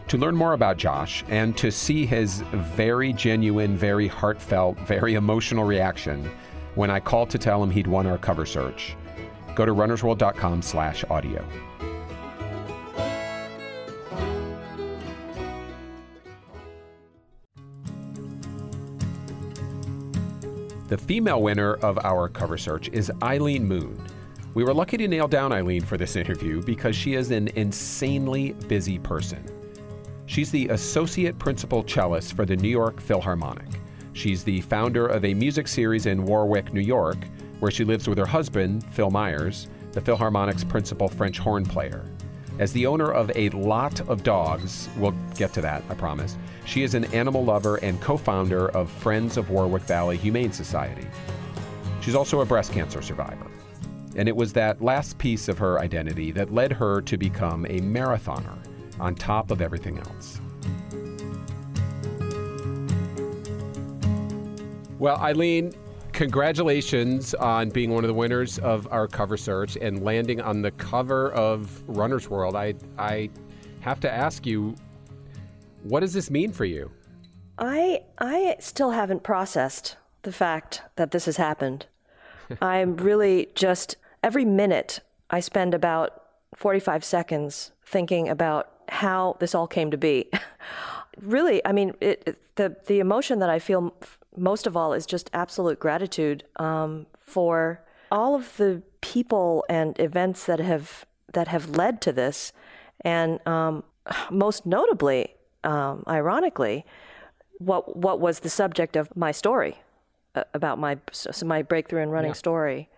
To learn more about Josh and to see his very genuine, very heartfelt, very emotional reaction when I called to tell him he'd won our cover search, go to runnersworld.com slash audio. The female winner of our cover search is Eileen Moon. We were lucky to nail down Eileen for this interview because she is an insanely busy person. She's the associate principal cellist for the New York Philharmonic. She's the founder of a music series in Warwick, New York, where she lives with her husband, Phil Myers, the Philharmonic's principal French horn player. As the owner of a lot of dogs, we'll get to that, I promise, she is an animal lover and co founder of Friends of Warwick Valley Humane Society. She's also a breast cancer survivor. And it was that last piece of her identity that led her to become a marathoner on top of everything else. Well, Eileen, congratulations on being one of the winners of our cover search and landing on the cover of Runner's World. I, I have to ask you, what does this mean for you? I, I still haven't processed the fact that this has happened. <laughs> I'm really just, every minute I spend about 45 seconds thinking about how this all came to be. <laughs> really, I mean, it, the the emotion that I feel most of all is just absolute gratitude um, for all of the people and events that have that have led to this, and um, <sighs> most notably, um, ironically, what what was the subject of my story uh, about my so my breakthrough in running yeah. story.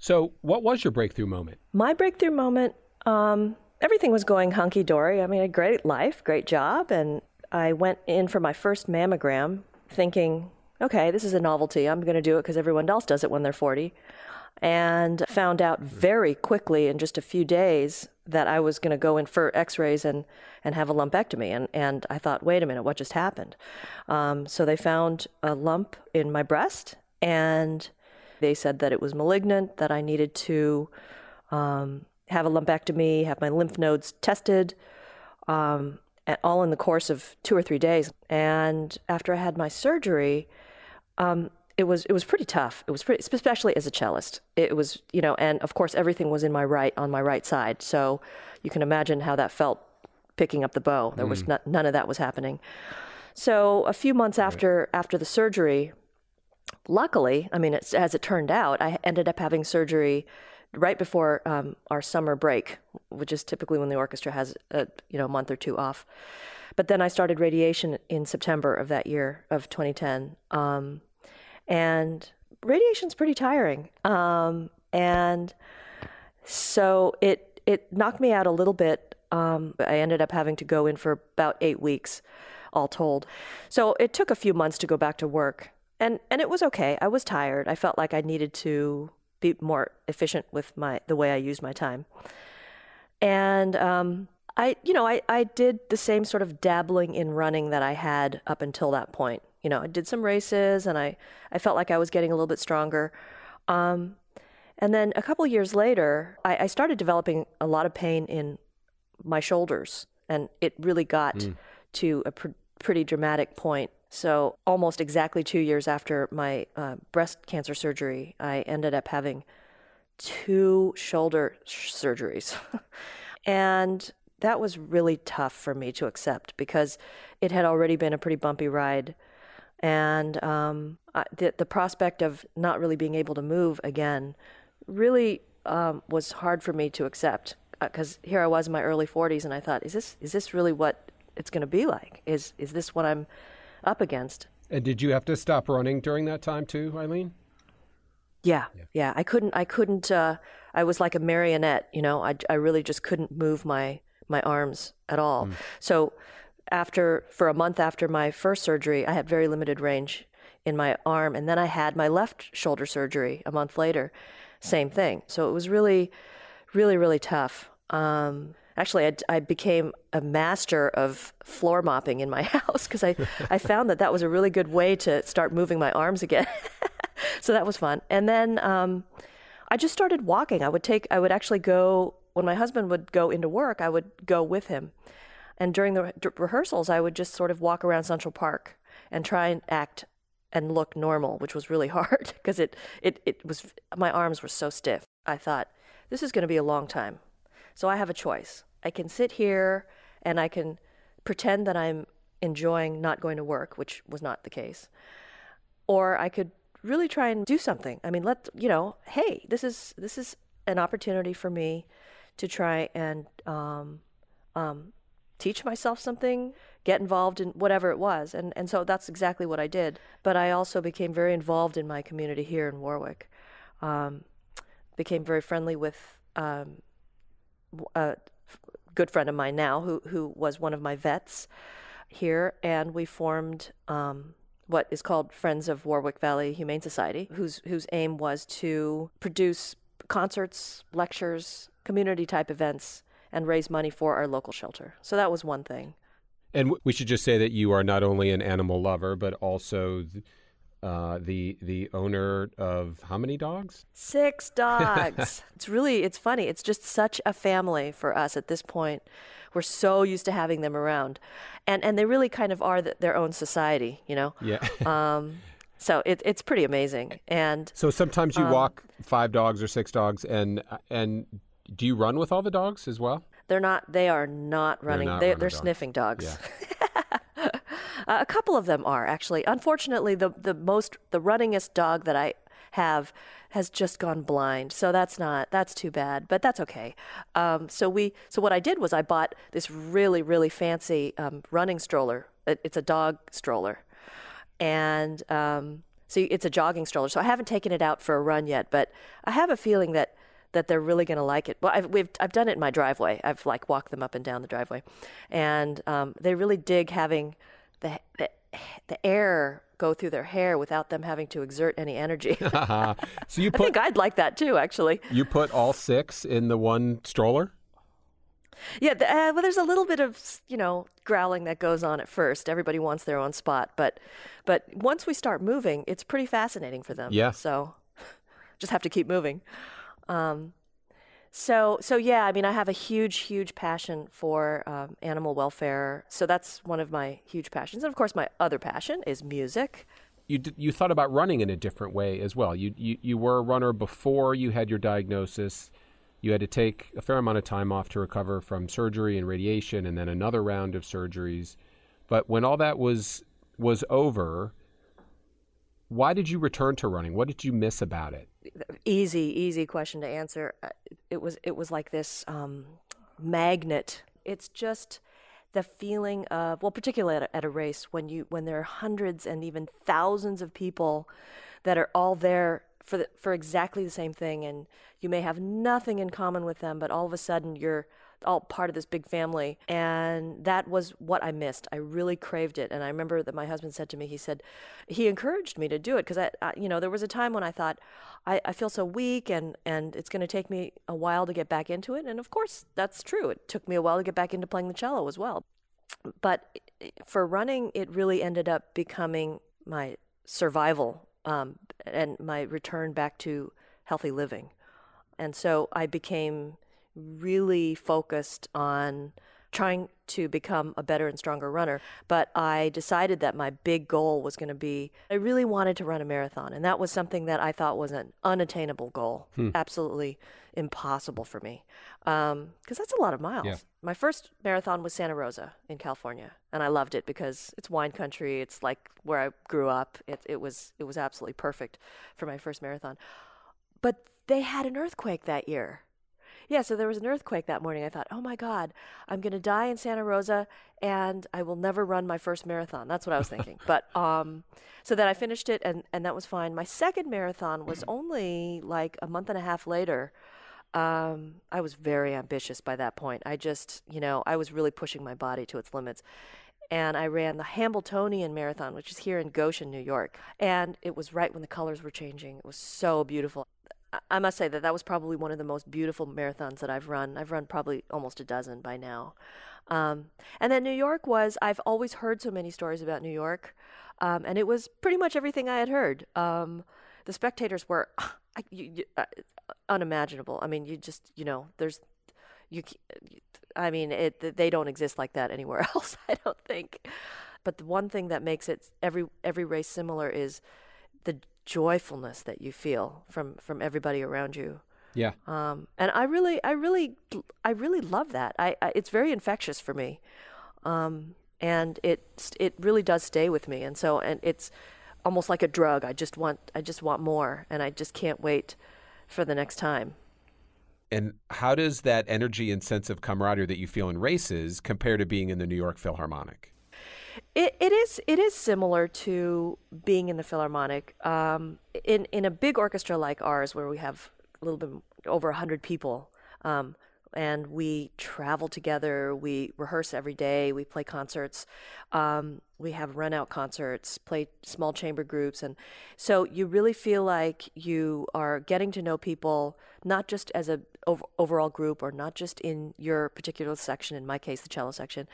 So, what was your breakthrough moment? My breakthrough moment. Um, everything was going hunky dory. I mean, a great life, great job, and I went in for my first mammogram thinking, okay, this is a novelty. I'm going to do it because everyone else does it when they're 40. And found out very quickly in just a few days that I was going to go in for x rays and, and have a lumpectomy. And, and I thought, wait a minute, what just happened? Um, so they found a lump in my breast, and they said that it was malignant, that I needed to um, have a lumpectomy, have my lymph nodes tested, um, all in the course of two or three days. And after I had my surgery, um, it was it was pretty tough. It was pretty, especially as a cellist. It was you know, and of course everything was in my right on my right side. So you can imagine how that felt picking up the bow. There mm. was not, none of that was happening. So a few months after after the surgery, luckily, I mean, as it turned out, I ended up having surgery right before um, our summer break, which is typically when the orchestra has a you know a month or two off. But then I started radiation in September of that year of 2010, um, and radiation's pretty tiring. Um, and so it it knocked me out a little bit. Um, I ended up having to go in for about eight weeks, all told. So it took a few months to go back to work, and and it was okay. I was tired. I felt like I needed to be more efficient with my the way I use my time. And um, I, you know, I, I did the same sort of dabbling in running that I had up until that point. You know, I did some races and I, I felt like I was getting a little bit stronger. Um, and then a couple years later, I, I, started developing a lot of pain in my shoulders, and it really got mm. to a pr- pretty dramatic point so, almost exactly two years after my uh, breast cancer surgery, I ended up having two shoulder sh- surgeries. <laughs> and that was really tough for me to accept because it had already been a pretty bumpy ride. And um, I, the, the prospect of not really being able to move again really um, was hard for me to accept because uh, here I was in my early 40s and I thought, is this, is this really what it's going to be like? Is, is this what I'm up against. And did you have to stop running during that time too, Eileen? Yeah, yeah. yeah. I couldn't. I couldn't. Uh, I was like a marionette. You know, I, I really just couldn't move my my arms at all. Mm. So after for a month after my first surgery, I had very limited range in my arm. And then I had my left shoulder surgery a month later. Same thing. So it was really, really, really tough. Um, actually, I, I, became a master of floor mopping in my <laughs> house because I, I found that that was a really good way to start moving my arms again. <laughs> so that was fun. And then um, I just started walking. I would take, I would actually go, when my husband would go into work, I would go with him. And during the rehearsals, I would just sort of walk around Central Park and try and act and look normal, which was really <laughs> hard because it, it, it was, my arms were so stiff. I thought, this is going to be a long time. So I have a choice. I can sit here and I can pretend that I'm enjoying not going to work, which was not the case. Or I could really try and do something. I mean, let you know, hey, this is this is an opportunity for me to try and um, um, teach myself something, get involved in whatever it was. And, and so that's exactly what I did. But I also became very involved in my community here in Warwick. Um, became very friendly with um, a good friend of mine now who, who was one of my vets here. And we formed um, what is called Friends of Warwick Valley Humane Society, whose, whose aim was to produce concerts, lectures, community type events and raise money for our local shelter. So that was one thing. And we should just say that you are not only an animal lover, but also uh, the the owner of how many dogs? Six <laughs> dogs. it's really it's funny. It's just such a family for us at this point. We're so used to having them around, and and they really kind of are the, their own society, you know. Yeah. <laughs> um, so it, it's pretty amazing. And so sometimes you um, walk five dogs or six dogs, and and do you run with all the dogs as well? They're not. They are not running. They're, not they, are sniffing dogs. Yeah. <laughs> uh, a couple of them are actually. Unfortunately, the the most the runningest dog that I have has just gone blind. So that's not that's too bad, but that's okay. Um, so we so what I did was I bought this really really fancy um, running stroller. It's a dog stroller, and um, so it's a jogging stroller. So I haven't taken it out for a run yet, but I have a feeling that that they're really going to like it. Well, I've we've I've done it in my driveway. I've like walked them up and down the driveway, and um, they really dig having the, the the air go through their hair without them having to exert any energy. <laughs> so you put, <laughs> I think I'd like that too, actually. You put all six in the one stroller. Yeah, the, uh, well, there's a little bit of you know growling that goes on at first. Everybody wants their own spot, but but once we start moving, it's pretty fascinating for them. Yeah. So <laughs> just have to keep moving. Um, so, so yeah, I mean, I have a huge, huge passion for um, animal welfare. So that's one of my huge passions, and of course, my other passion is music. You d- you thought about running in a different way as well. You, you you were a runner before you had your diagnosis. You had to take a fair amount of time off to recover from surgery and radiation, and then another round of surgeries. But when all that was was over, why did you return to running? What did you miss about it? Easy, easy question to answer. Uh, it was it was like this um, magnet. It's just the feeling of well, particularly at a, at a race when you when there are hundreds and even thousands of people that are all there for the, for exactly the same thing, and you may have nothing in common with them, but all of a sudden you're all part of this big family. And that was what I missed. I really craved it. And I remember that my husband said to me, he said, he encouraged me to do it because I, I, you know, there was a time when I thought, I, I feel so weak and, and it's going to take me a while to get back into it. And of course, that's true. It took me a while to get back into playing the cello as well. But for running, it really ended up becoming my survival um, and my return back to healthy living. And so I became really focused on trying to become a better and stronger runner. But I decided that my big goal was going to be I really wanted to run a marathon. And that was something that I thought was an unattainable goal, hmm. absolutely impossible for me. Because um, that's a lot of miles. Yeah. My first marathon was Santa Rosa in California. And I loved it because it's wine country. It's like where I grew up. It, it was it was absolutely perfect for my first marathon. But they had an earthquake that year yeah, so there was an earthquake that morning. I thought, oh my God, I'm going to die in Santa Rosa and I will never run my first marathon. That's what I was thinking. <laughs> but um, so then I finished it and, and that was fine. My second marathon was <clears throat> only like a month and a half later. Um, I was very ambitious by that point. I just, you know, I was really pushing my body to its limits. and I ran the Hambletonian Marathon, which is here in Goshen, New York. And it was right when the colors were changing. It was so beautiful. I must say that that was probably one of the most beautiful marathons that I've run. I've run probably almost a dozen by now. Um, and then New York was, I've always heard so many stories about New York, um, and it was pretty much everything I had heard. Um, the spectators were <sighs> you, you, uh, unimaginable. I mean, you just, you know, there's, you, I mean, it, they don't exist like that anywhere <laughs> else, I don't think. But the one thing that makes it every every race similar is the joyfulness that you feel from from everybody around you. Yeah. Um, and I really, I really, I really love that. I, I it's very infectious for me, um, and it it really does stay with me. And so, and it's almost like a drug. I just want, I just want more, and I just can't wait for the next time. And how does that energy and sense of camaraderie that you feel in races compare to being in the New York Philharmonic? It, it is it is similar to being in the Philharmonic. Um, in in a big orchestra like ours, where we have a little bit over hundred people, um, and we travel together. We rehearse every day. We play concerts. Um, we have run out concerts, play small chamber groups. And so you really feel like you are getting to know people, not just as a ov- overall group or not just in your particular section, in my case, the cello section,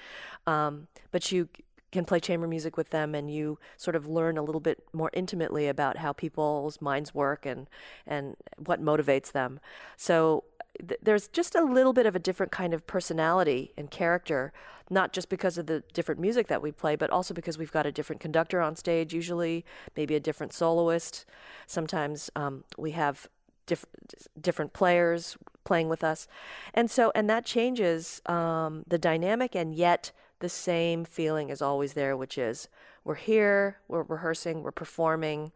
um, but you can play chamber music with them and you sort of learn a little bit more intimately about how people's minds work and and what motivates them. So th- there's just a little bit of a different kind of personality and character, not just because of the different music that we play, but also because we've got a different conductor on stage, usually, maybe a different soloist. Sometimes um, we have diff- different players playing with us. And so, and that changes um, the dynamic, and yet the same feeling is always there, which is we're here, we're rehearsing, we're performing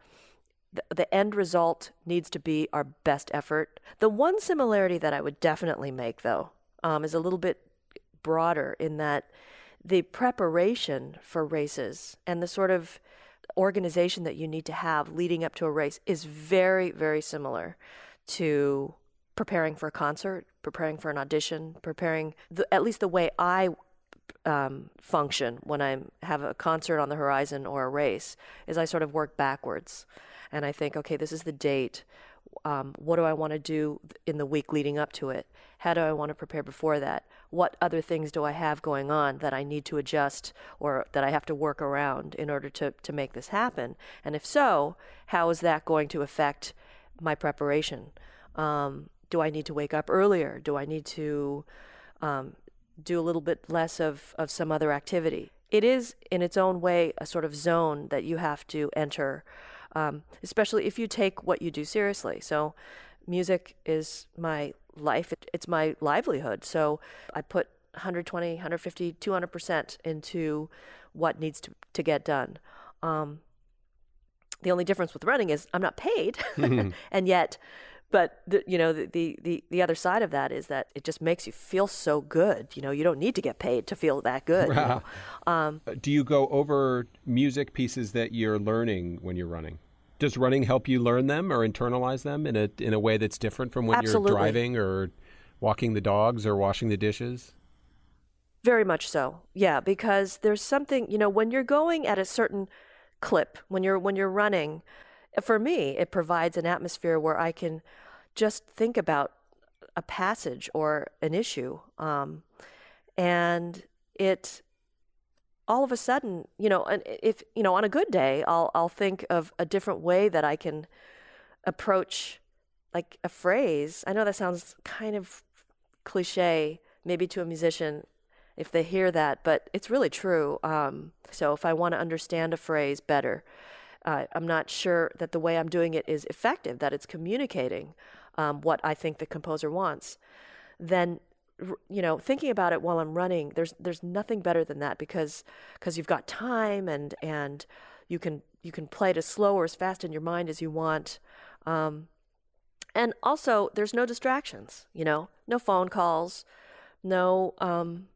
the, the end result needs to be our best effort. The one similarity that I would definitely make, though, um, is a little bit broader in that the preparation for races and the sort of organization that you need to have leading up to a race is very, very similar to preparing for a concert, preparing for an audition, preparing the, at least the way I um, function when I have a concert on the horizon or a race is I sort of work backwards and I think, okay, this is the date. Um, what do I want to do in the week leading up to it? How do I want to prepare before that? What other things do I have going on that I need to adjust or that I have to work around in order to, to make this happen? And if so, how is that going to affect my preparation? Um, do I need to wake up earlier? Do I need to um, do a little bit less of, of some other activity? It is, in its own way, a sort of zone that you have to enter um, especially if you take what you do seriously. So, music is my life, it, it's my livelihood. So, I put 120, 150, 200% into what needs to, to get done. Um, the only difference with running is I'm not paid, <laughs> <laughs> and yet, but the, you know the, the, the the other side of that is that it just makes you feel so good. You know, you don't need to get paid to feel that good. You know? um, Do you go over music pieces that you're learning when you're running? Does running help you learn them or internalize them in a in a way that's different from when Absolutely. you're driving or walking the dogs or washing the dishes? Very much so. Yeah, because there's something, you know, when you're going at a certain clip, when you're when you're running, for me, it provides an atmosphere where I can just think about a passage or an issue. Um, and it all of a sudden, you know, if you know, on a good day, I'll I'll think of a different way that I can approach like a phrase. I know that sounds kind of cliche, maybe to a musician if they hear that, but it's really true. Um, so if I want to understand a phrase better, uh, I'm not sure that the way I'm doing it is effective, that it's communicating um, what I think the composer wants, then you know thinking about it while i'm running there's there's nothing better than that because because you've got time and and you can you can play it as slow or as fast in your mind as you want. Um, and also there's no distractions you know? No phone calls no um,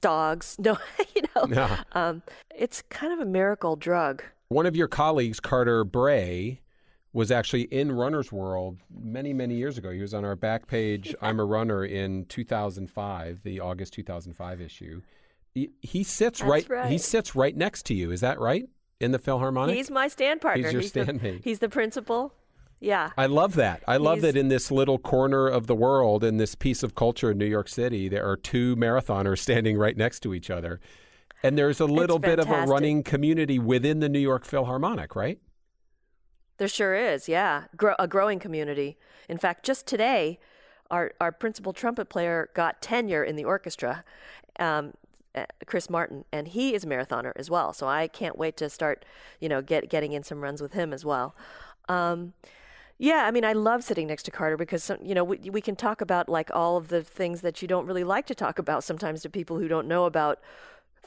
dogs <laughs> no you know? No. Um, it's kind of a miracle drug one of your colleagues Carter Brey was actually in Runner's World many, many years ago. He was on our back page, <laughs> I'm a Runner, in 2005, the August 2005 issue. He, he sits right, right. He sits right next to you. Is that right? In the Philharmonic. He's my stand partner. He's your the, standmate. He's the principal. Yeah. I love that. I love He's- that in this little corner of the world, in this piece of culture in New York City, there are two marathoners standing right next to each other. And there's a little bit of a running community within the New York Philharmonic, right? There sure is, yeah. Grow, a growing community. In fact, just today, our, our principal trumpet player got tenure in the orchestra, um, uh, Chris Martin, and he is a marathoner as well. So I can't wait to start, you know, get getting in some runs with him as well. Um, yeah, I mean, I love sitting next to Carter because you know we we can talk about like all of the things that you don't really like to talk about sometimes to people who don't know about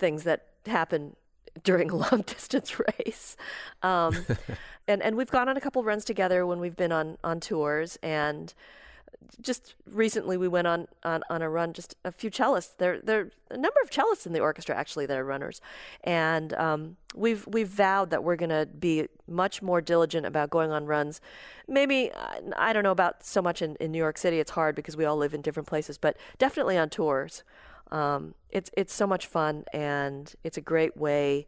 things that happen during a <laughs> long distance race. Um, <laughs> and and we've gone on a couple runs together when we've been on on tours. And just recently we went on, on, on a run just a few cellists. There there are a number of cellists in the orchestra actually that are runners. And um, we've we've vowed that we're going to be much more diligent about going on runs. Maybe i don't know about so much in, in new york city. It's hard because we all live in different places but definitely on tours um, it's it's so much fun and it's a great way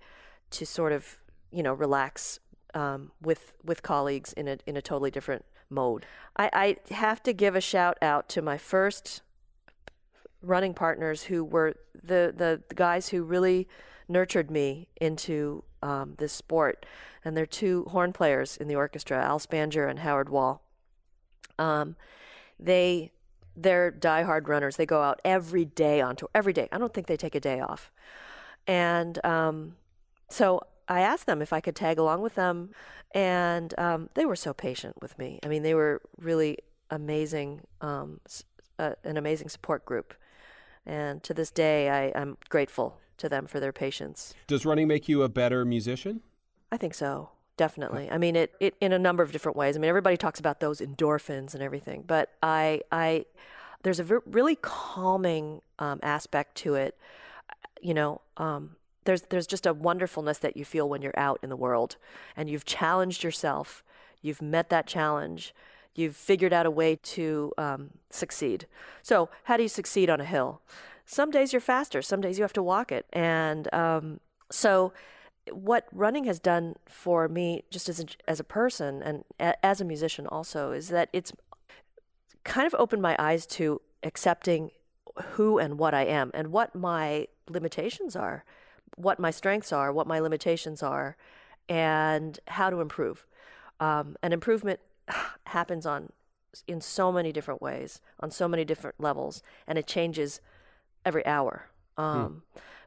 to sort of you know relax um, with with colleagues in a in a totally different mode. I, I have to give a shout out to my first running partners who were the the, the guys who really nurtured me into um, this sport, and they're two horn players in the orchestra, Al Spanjer and Howard Wall. Um, they they're diehard runners. They go out every day on tour. Every day. I don't think they take a day off. And um, so I asked them if I could tag along with them, and um, they were so patient with me. I mean, they were really amazing, um, uh, an amazing support group. And to this day, I, I'm grateful to them for their patience. Does running make you a better musician? I think so. Definitely. I mean, it, it in a number of different ways. I mean, everybody talks about those endorphins and everything, but I, I, there's a really calming um, aspect to it. You know, um, there's there's just a wonderfulness that you feel when you're out in the world, and you've challenged yourself. You've met that challenge. You've figured out a way to um, succeed. So, how do you succeed on a hill? Some days you're faster. Some days you have to walk it, and um, so what running has done for me just as a, as a person and a, as a musician also is that it's kind of opened my eyes to accepting who and what I am and what my limitations are, what my strengths are, what my limitations are, and how to improve. Um, and improvement <sighs> happens on in so many different ways, on so many different levels, and it changes every hour. Um,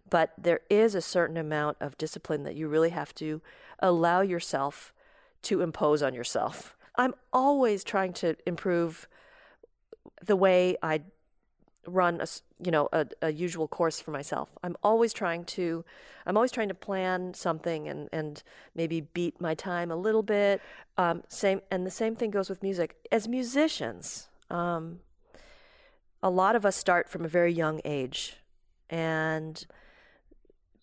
But there is a certain amount of discipline that you really have to allow yourself to impose on yourself. I'm always trying to improve the way I run a you know a, a usual course for myself. I'm always trying to I'm always trying to plan something and and maybe beat my time a little bit. Um, same and the same thing goes with music. As musicians, um, a lot of us start from a very young age, and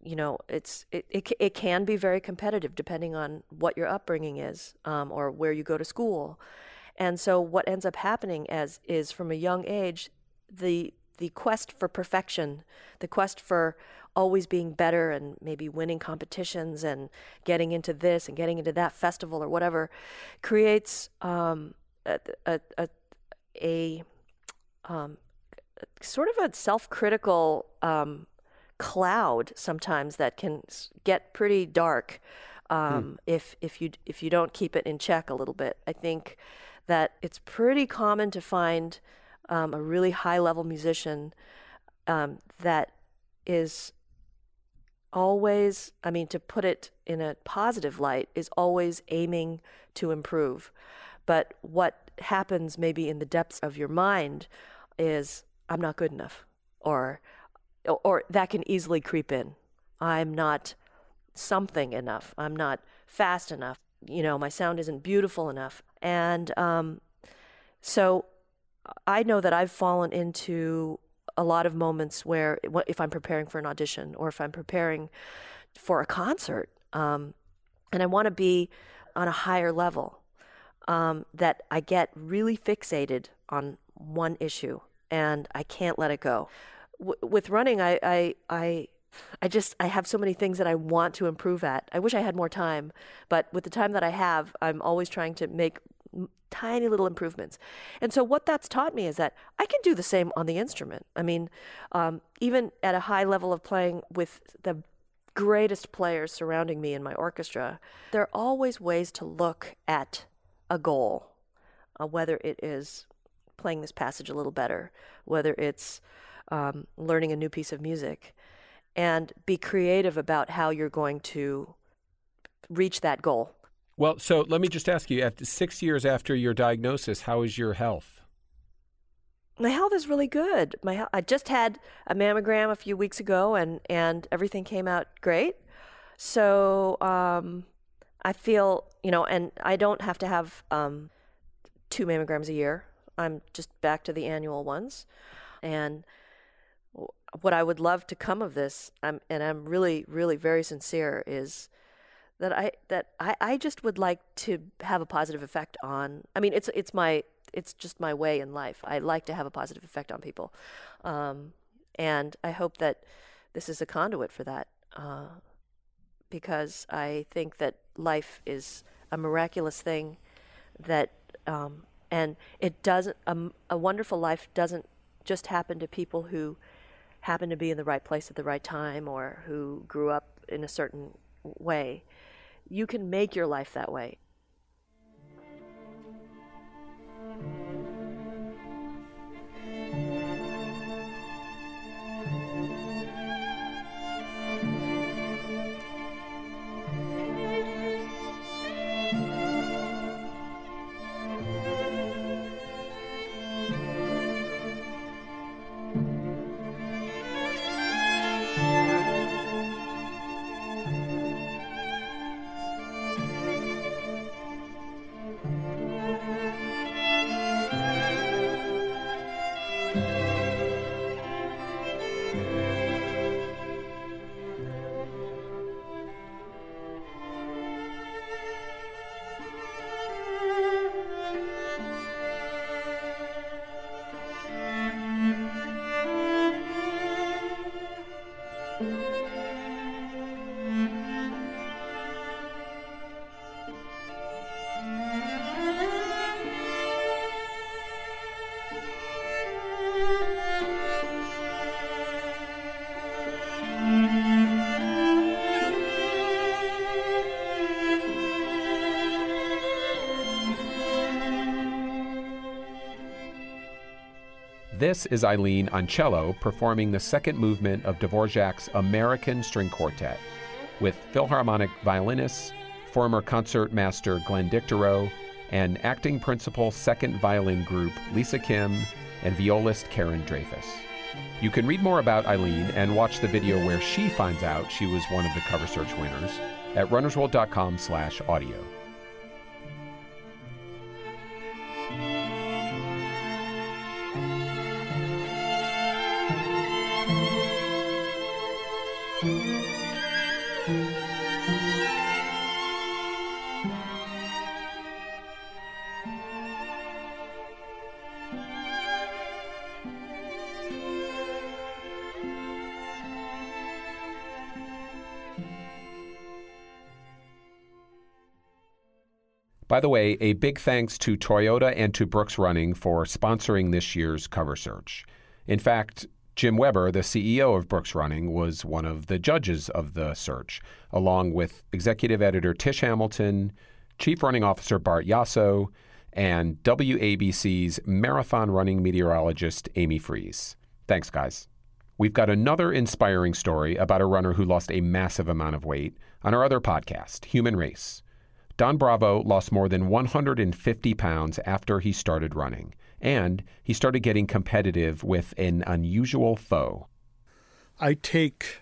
you know it's it, it, it can be very competitive depending on what your upbringing is um, or where you go to school. And so what ends up happening as is from a young age the the quest for perfection the quest for always being better and maybe winning competitions and getting into this and getting into that festival or whatever creates um, a, a, a, a um, sort of a self-critical um, cloud sometimes that can get pretty dark um, if if you if you don't keep it in check a little bit. I think that it's pretty common to find um, a really high-level musician um, that is always, I mean, to put it in a positive light, is always aiming to improve. But what happens maybe in the depths of your mind is, I'm not good enough, or, or that can easily creep in. I'm not something enough. I'm not fast enough. You know, my sound isn't beautiful enough. And um, so I know that I've fallen into a lot of moments where if I'm preparing for an audition or if I'm preparing for a concert, um, and I want to be on a higher level, um, that I get really fixated on one issue and I can't let it go. W- with running, I, I, I I just I have so many things that I want to improve at. I wish I had more time, but with the time that I have, I'm always trying to make tiny little improvements. And so what that's taught me is that I can do the same on the instrument. I mean, um, even at a high level of playing with the greatest players surrounding me in my orchestra, there are always ways to look at a goal, uh, whether it is playing this passage a little better, whether it's um, learning a new piece of music, and be creative about how you're going to reach that goal. Well, so let me just ask you: after six years after your diagnosis, how is your health? My health is really good. My I just had a mammogram a few weeks ago, and and everything came out great. So um, I feel you know, and I don't have to have um, two mammograms a year. I'm just back to the annual ones, and what I would love to come of this, I'm, and I'm really, really very sincere, is that I that I, I just would like to have a positive effect on. I mean, it's it's my it's just my way in life. I like to have a positive effect on people, um, and I hope that this is a conduit for that. Uh, because I think that life is a miraculous thing, that um, and it doesn't um, a wonderful life doesn't just happen to people who happen to be in the right place at the right time or who grew up in a certain way. You can make your life that way. This is Eileen on cello performing the second movement of Dvorak's American String Quartet with Philharmonic violinist, former concert master Glenn Dicterow, and acting principal second violin group Lisa Kim and violist Karen Dreyfus. You can read more about Eileen and watch the video where she finds out she was one of the cover search winners at runnersworld.com By the way, a big thanks to Toyota and to Brooks Running for sponsoring this year's cover search. In fact, Jim Weber, the CEO of Brooks Running, was one of the judges of the search, along with executive editor Tish Hamilton, chief running officer Bart Yasso, and WABC's marathon running meteorologist Amy Freeze. Thanks, guys. We've got another inspiring story about a runner who lost a massive amount of weight on our other podcast, Human Race. Don Bravo lost more than 150 pounds after he started running, and he started getting competitive with an unusual foe. I take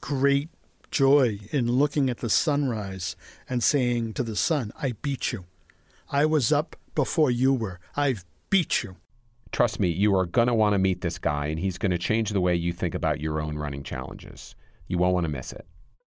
great joy in looking at the sunrise and saying to the sun, I beat you. I was up before you were. I've beat you. Trust me, you are going to want to meet this guy, and he's going to change the way you think about your own running challenges. You won't want to miss it.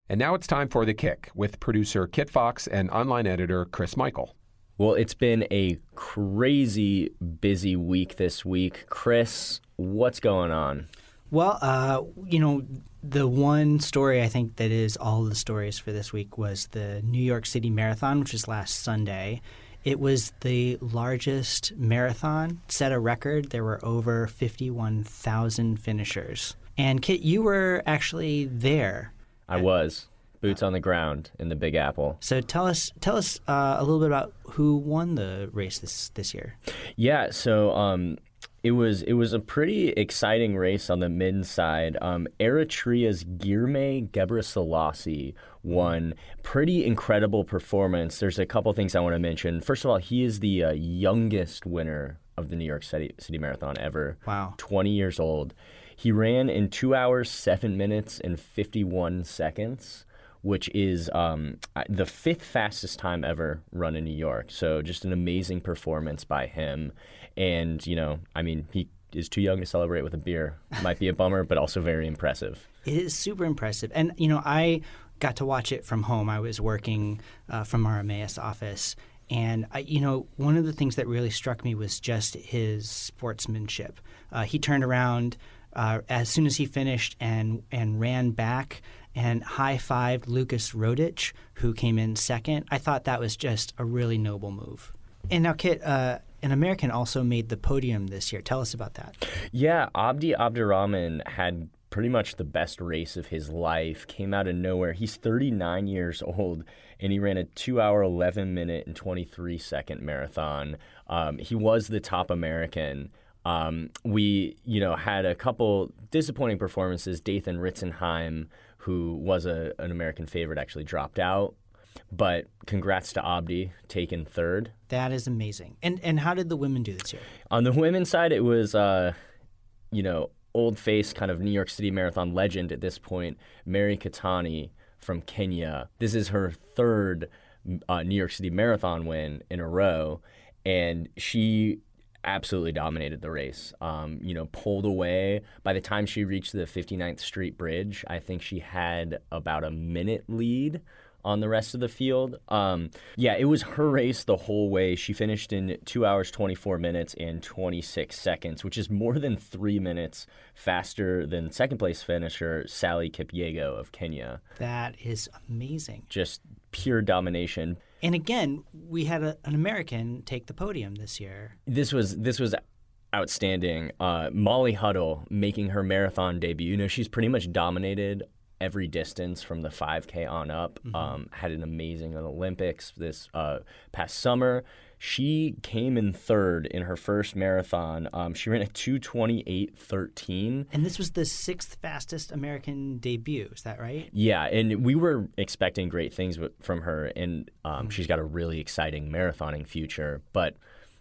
And now it's time for The Kick with producer Kit Fox and online editor Chris Michael. Well, it's been a crazy busy week this week. Chris, what's going on? Well, uh, you know, the one story I think that is all the stories for this week was the New York City Marathon, which was last Sunday. It was the largest marathon, set a record. There were over 51,000 finishers. And Kit, you were actually there. I was boots on the ground in the Big Apple. So tell us, tell us uh, a little bit about who won the race this this year. Yeah, so um, it was it was a pretty exciting race on the men's side. Um, Eritrea's Ghirmay Ghebreslassie won. Pretty incredible performance. There's a couple things I want to mention. First of all, he is the uh, youngest winner of the New York City, City Marathon ever. Wow. 20 years old. He ran in two hours, seven minutes, and 51 seconds, which is um, the fifth fastest time ever run in New York. So just an amazing performance by him. And, you know, I mean, he is too young to celebrate with a beer. Might be a bummer, but also very impressive. It is super impressive. And, you know, I got to watch it from home. I was working uh, from our Emmaus office. And, I, you know, one of the things that really struck me was just his sportsmanship. Uh, he turned around uh, as soon as he finished and, and ran back and high fived Lucas Rotich, who came in second. I thought that was just a really noble move. And now, Kit, uh, an American also made the podium this year. Tell us about that. Yeah, Abdi Abdirahman had pretty much the best race of his life. Came out of nowhere. He's 39 years old, and he ran a two-hour, 11 minute, and 23 second marathon. Um, he was the top American. Um, we, you know, had a couple disappointing performances. Dathan Ritzenheim, who was a, an American favorite, actually dropped out. But congrats to Abdi, taken third. That is amazing. And and how did the women do this year? On the women's side, it was, uh, you know, old face kind of New York City Marathon legend at this point, Mary Keitany from Kenya. This is her third uh, New York City Marathon win in a row, and she absolutely dominated the race. Um, you know, pulled away. By the time she reached the 59th Street Bridge, I think she had about a minute lead on the rest of the field. Um, yeah, it was her race the whole way. She finished in two hours, 24 minutes, and 26 seconds, which is more than three minutes faster than second place finisher Sally Kipyego of Kenya. That is amazing. Just pure domination. And again, we had a, an American take the podium this year. This was this was outstanding. Uh, Molly Huddle making her marathon debut. You know, she's pretty much dominated every distance from the 5K on up. Mm-hmm. Um, had an amazing Olympics this uh, past summer. She came in third in her first marathon. Um, she ran a 228.13. And this was the sixth fastest American debut. Is that right? Yeah, and we were expecting great things from her, and um, mm-hmm. she's got a really exciting marathoning future. But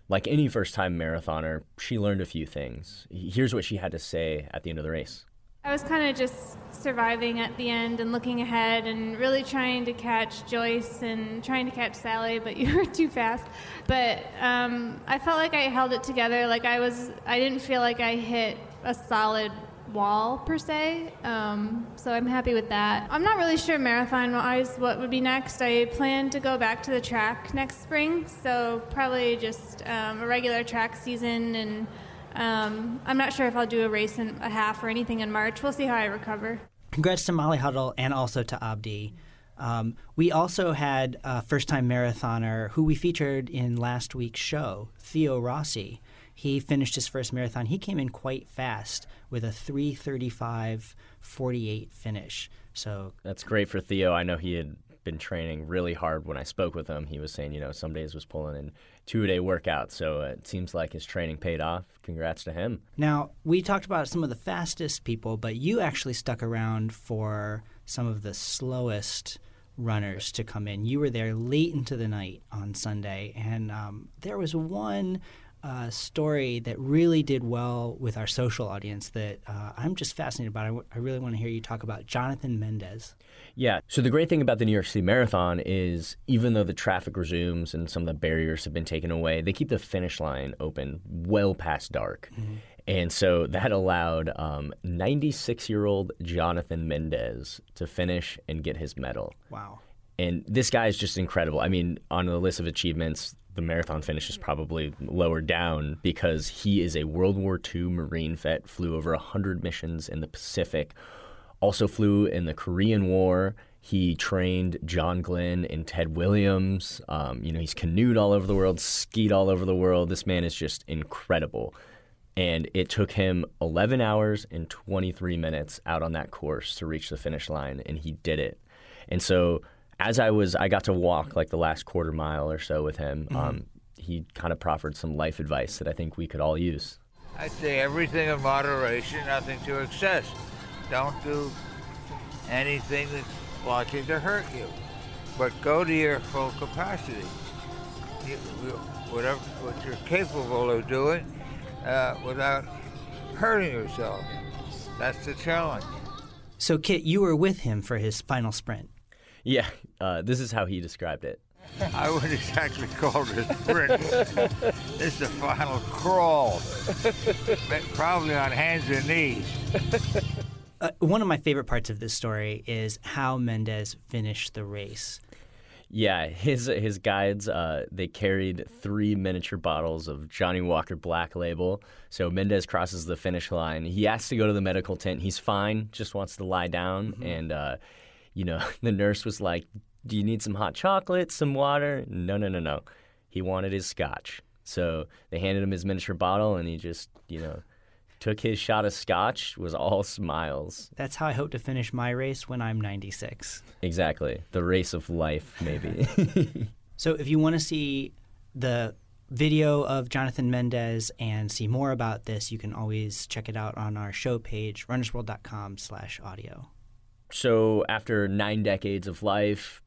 like any first time marathoner, she learned a few things. Here's what she had to say at the end of the race. I was kind of just surviving at the end and looking ahead and really trying to catch Joyce and trying to catch Sally, but <laughs> you were too fast. But um, I felt like I held it together. Like I was, I didn't feel like I hit a solid wall per se. Um, so I'm happy with that. I'm not really sure marathon wise what would be next. I plan to go back to the track next spring, so probably just um, a regular track season and um, I'm not sure if I'll do a race and a half or anything in March. We'll see how I recover. Congrats to Molly Huddle and also to Abdi. Um, we also had a first time marathoner who we featured in last week's show, Theo Rossi. He finished his first marathon. He came in quite fast with a 335.48 finish. So that's great for Theo. I know he had been training really hard when I spoke with him. He was saying, you know, some days was pulling in two day workouts. So it seems like his training paid off. Congrats to him. Now, we talked about some of the fastest people, but you actually stuck around for some of the slowest runners to come in. You were there late into the night on Sunday, and um, there was one uh, story that really did well with our social audience that uh, I'm just fascinated about. I, w- I really want to hear you talk about Jonathan Mendes. Yeah. So the great thing about the New York City Marathon is even though the traffic resumes and some of the barriers have been taken away, they keep the finish line open well past dark. Mm-hmm. And so that allowed 96 um, year old Jonathan Mendes to finish and get his medal. Wow. And this guy is just incredible. I mean, on the list of achievements, the marathon finish is probably lower down because he is a World War II Marine vet, flew over 100 missions in the Pacific, also flew in the Korean War. He trained John Glenn and Ted Williams. Um, you know, he's canoed all over the world, skied all over the world. This man is just incredible. And it took him 11 hours and 23 minutes out on that course to reach the finish line, and he did it. And so as I was, I got to walk like the last quarter mile or so with him. Mm-hmm. Um, he kind of proffered some life advice that I think we could all use. I'd say everything in moderation, nothing to excess. Don't do anything that's likely to hurt you, but go to your full capacity. You, whatever what you're capable of doing uh, without hurting yourself. That's the challenge. So, Kit, you were with him for his final sprint. Yeah, uh, this is how he described it. <laughs> I wouldn't exactly call it a sprint. it's the final crawl, <laughs> probably on hands and knees. Uh, one of my favorite parts of this story is how Mendes finished the race. Yeah, his his guides uh, they carried three miniature bottles of Johnnie Walker Black Label. So Mendes crosses the finish line. He asks to go to the medical tent. He's fine, just wants to lie down, mm-hmm. and uh, you know, <laughs> the nurse was like, Do you need some hot chocolate, some water? No, no, no, no. He wanted his scotch. So they handed him his miniature bottle and he just, you know, took his shot of scotch, was all smiles. That's how I hope to finish my race when I'm 96. Exactly. The race of life, maybe. <laughs> so if you want to see the video of Jonathan Mendes and see more about this, you can always check it out on our show page, runnersworld.com slash audio. So after nine decades of life,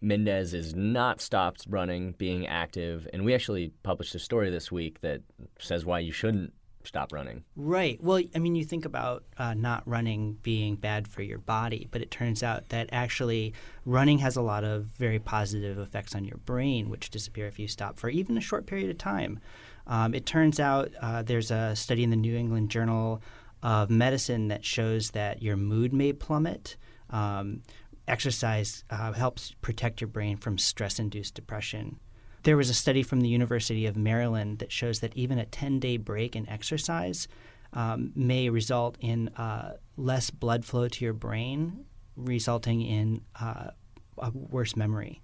Mendes is not stopped running, being active, and we actually published a story this week that says why you shouldn't stop running. Right. Well, I mean, you think about uh, not running being bad for your body, but it turns out that actually running has a lot of very positive effects on your brain, which disappear if you stop for even a short period of time. Um, it turns out uh, there's a study in the New England Journal of medicine that shows that your mood may plummet. Um, exercise uh, helps protect your brain from stress induced depression. There was a study from the University of Maryland that shows that even a 10 day break in exercise um, may result in uh, less blood flow to your brain, resulting in uh, a worse memory.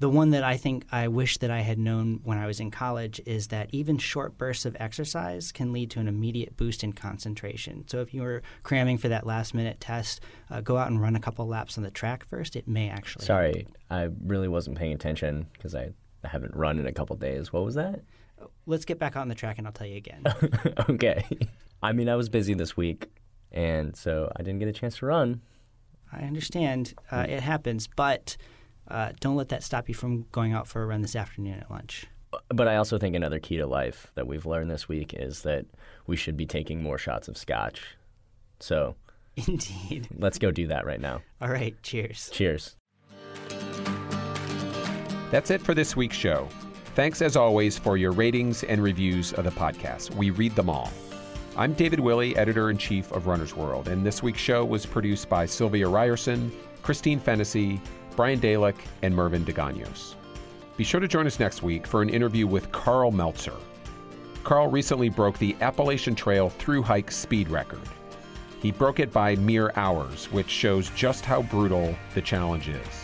The one that I think I wish that I had known when I was in college is that even short bursts of exercise can lead to an immediate boost in concentration. So if you're cramming for that last minute test, uh, go out and run a couple laps on the track first. It may actually. Sorry, help. I really wasn't paying attention because I haven't run in a couple days. What was that? Let's get back on the track and I'll tell you again. <laughs> okay. I mean, I was busy this week, and so I didn't get a chance to run. I understand. Uh, it happens, but uh, don't let that stop you from going out for a run this afternoon at lunch. But I also think another key to life that we've learned this week is that we should be taking more shots of scotch. So, <laughs> indeed. Let's go do that right now. All right. Cheers. Cheers. That's it for this week's show. Thanks as always for your ratings and reviews of the podcast. We read them all. I'm David Willey, editor in chief of Runner's World, and this week's show was produced by Sylvia Ryerson, Christine Fennessy, Brian Dalek, and Mervyn DeGanos. Be sure to join us next week for an interview with Karl Meltzer. Karl recently broke the Appalachian Trail through hike speed record. He broke it by mere hours, which shows just how brutal the challenge is.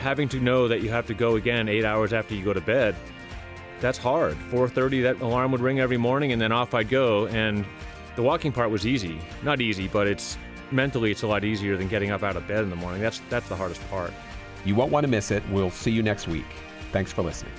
Having to know that you have to go again eight hours after you go to bed, that's hard. 4:30, that alarm would ring every morning, and then off I'd go. And the walking part was easy, not easy, but it's mentally it's a lot easier than getting up out of bed in the morning. That's that's the hardest part. You won't want to miss it. We'll see you next week. Thanks for listening.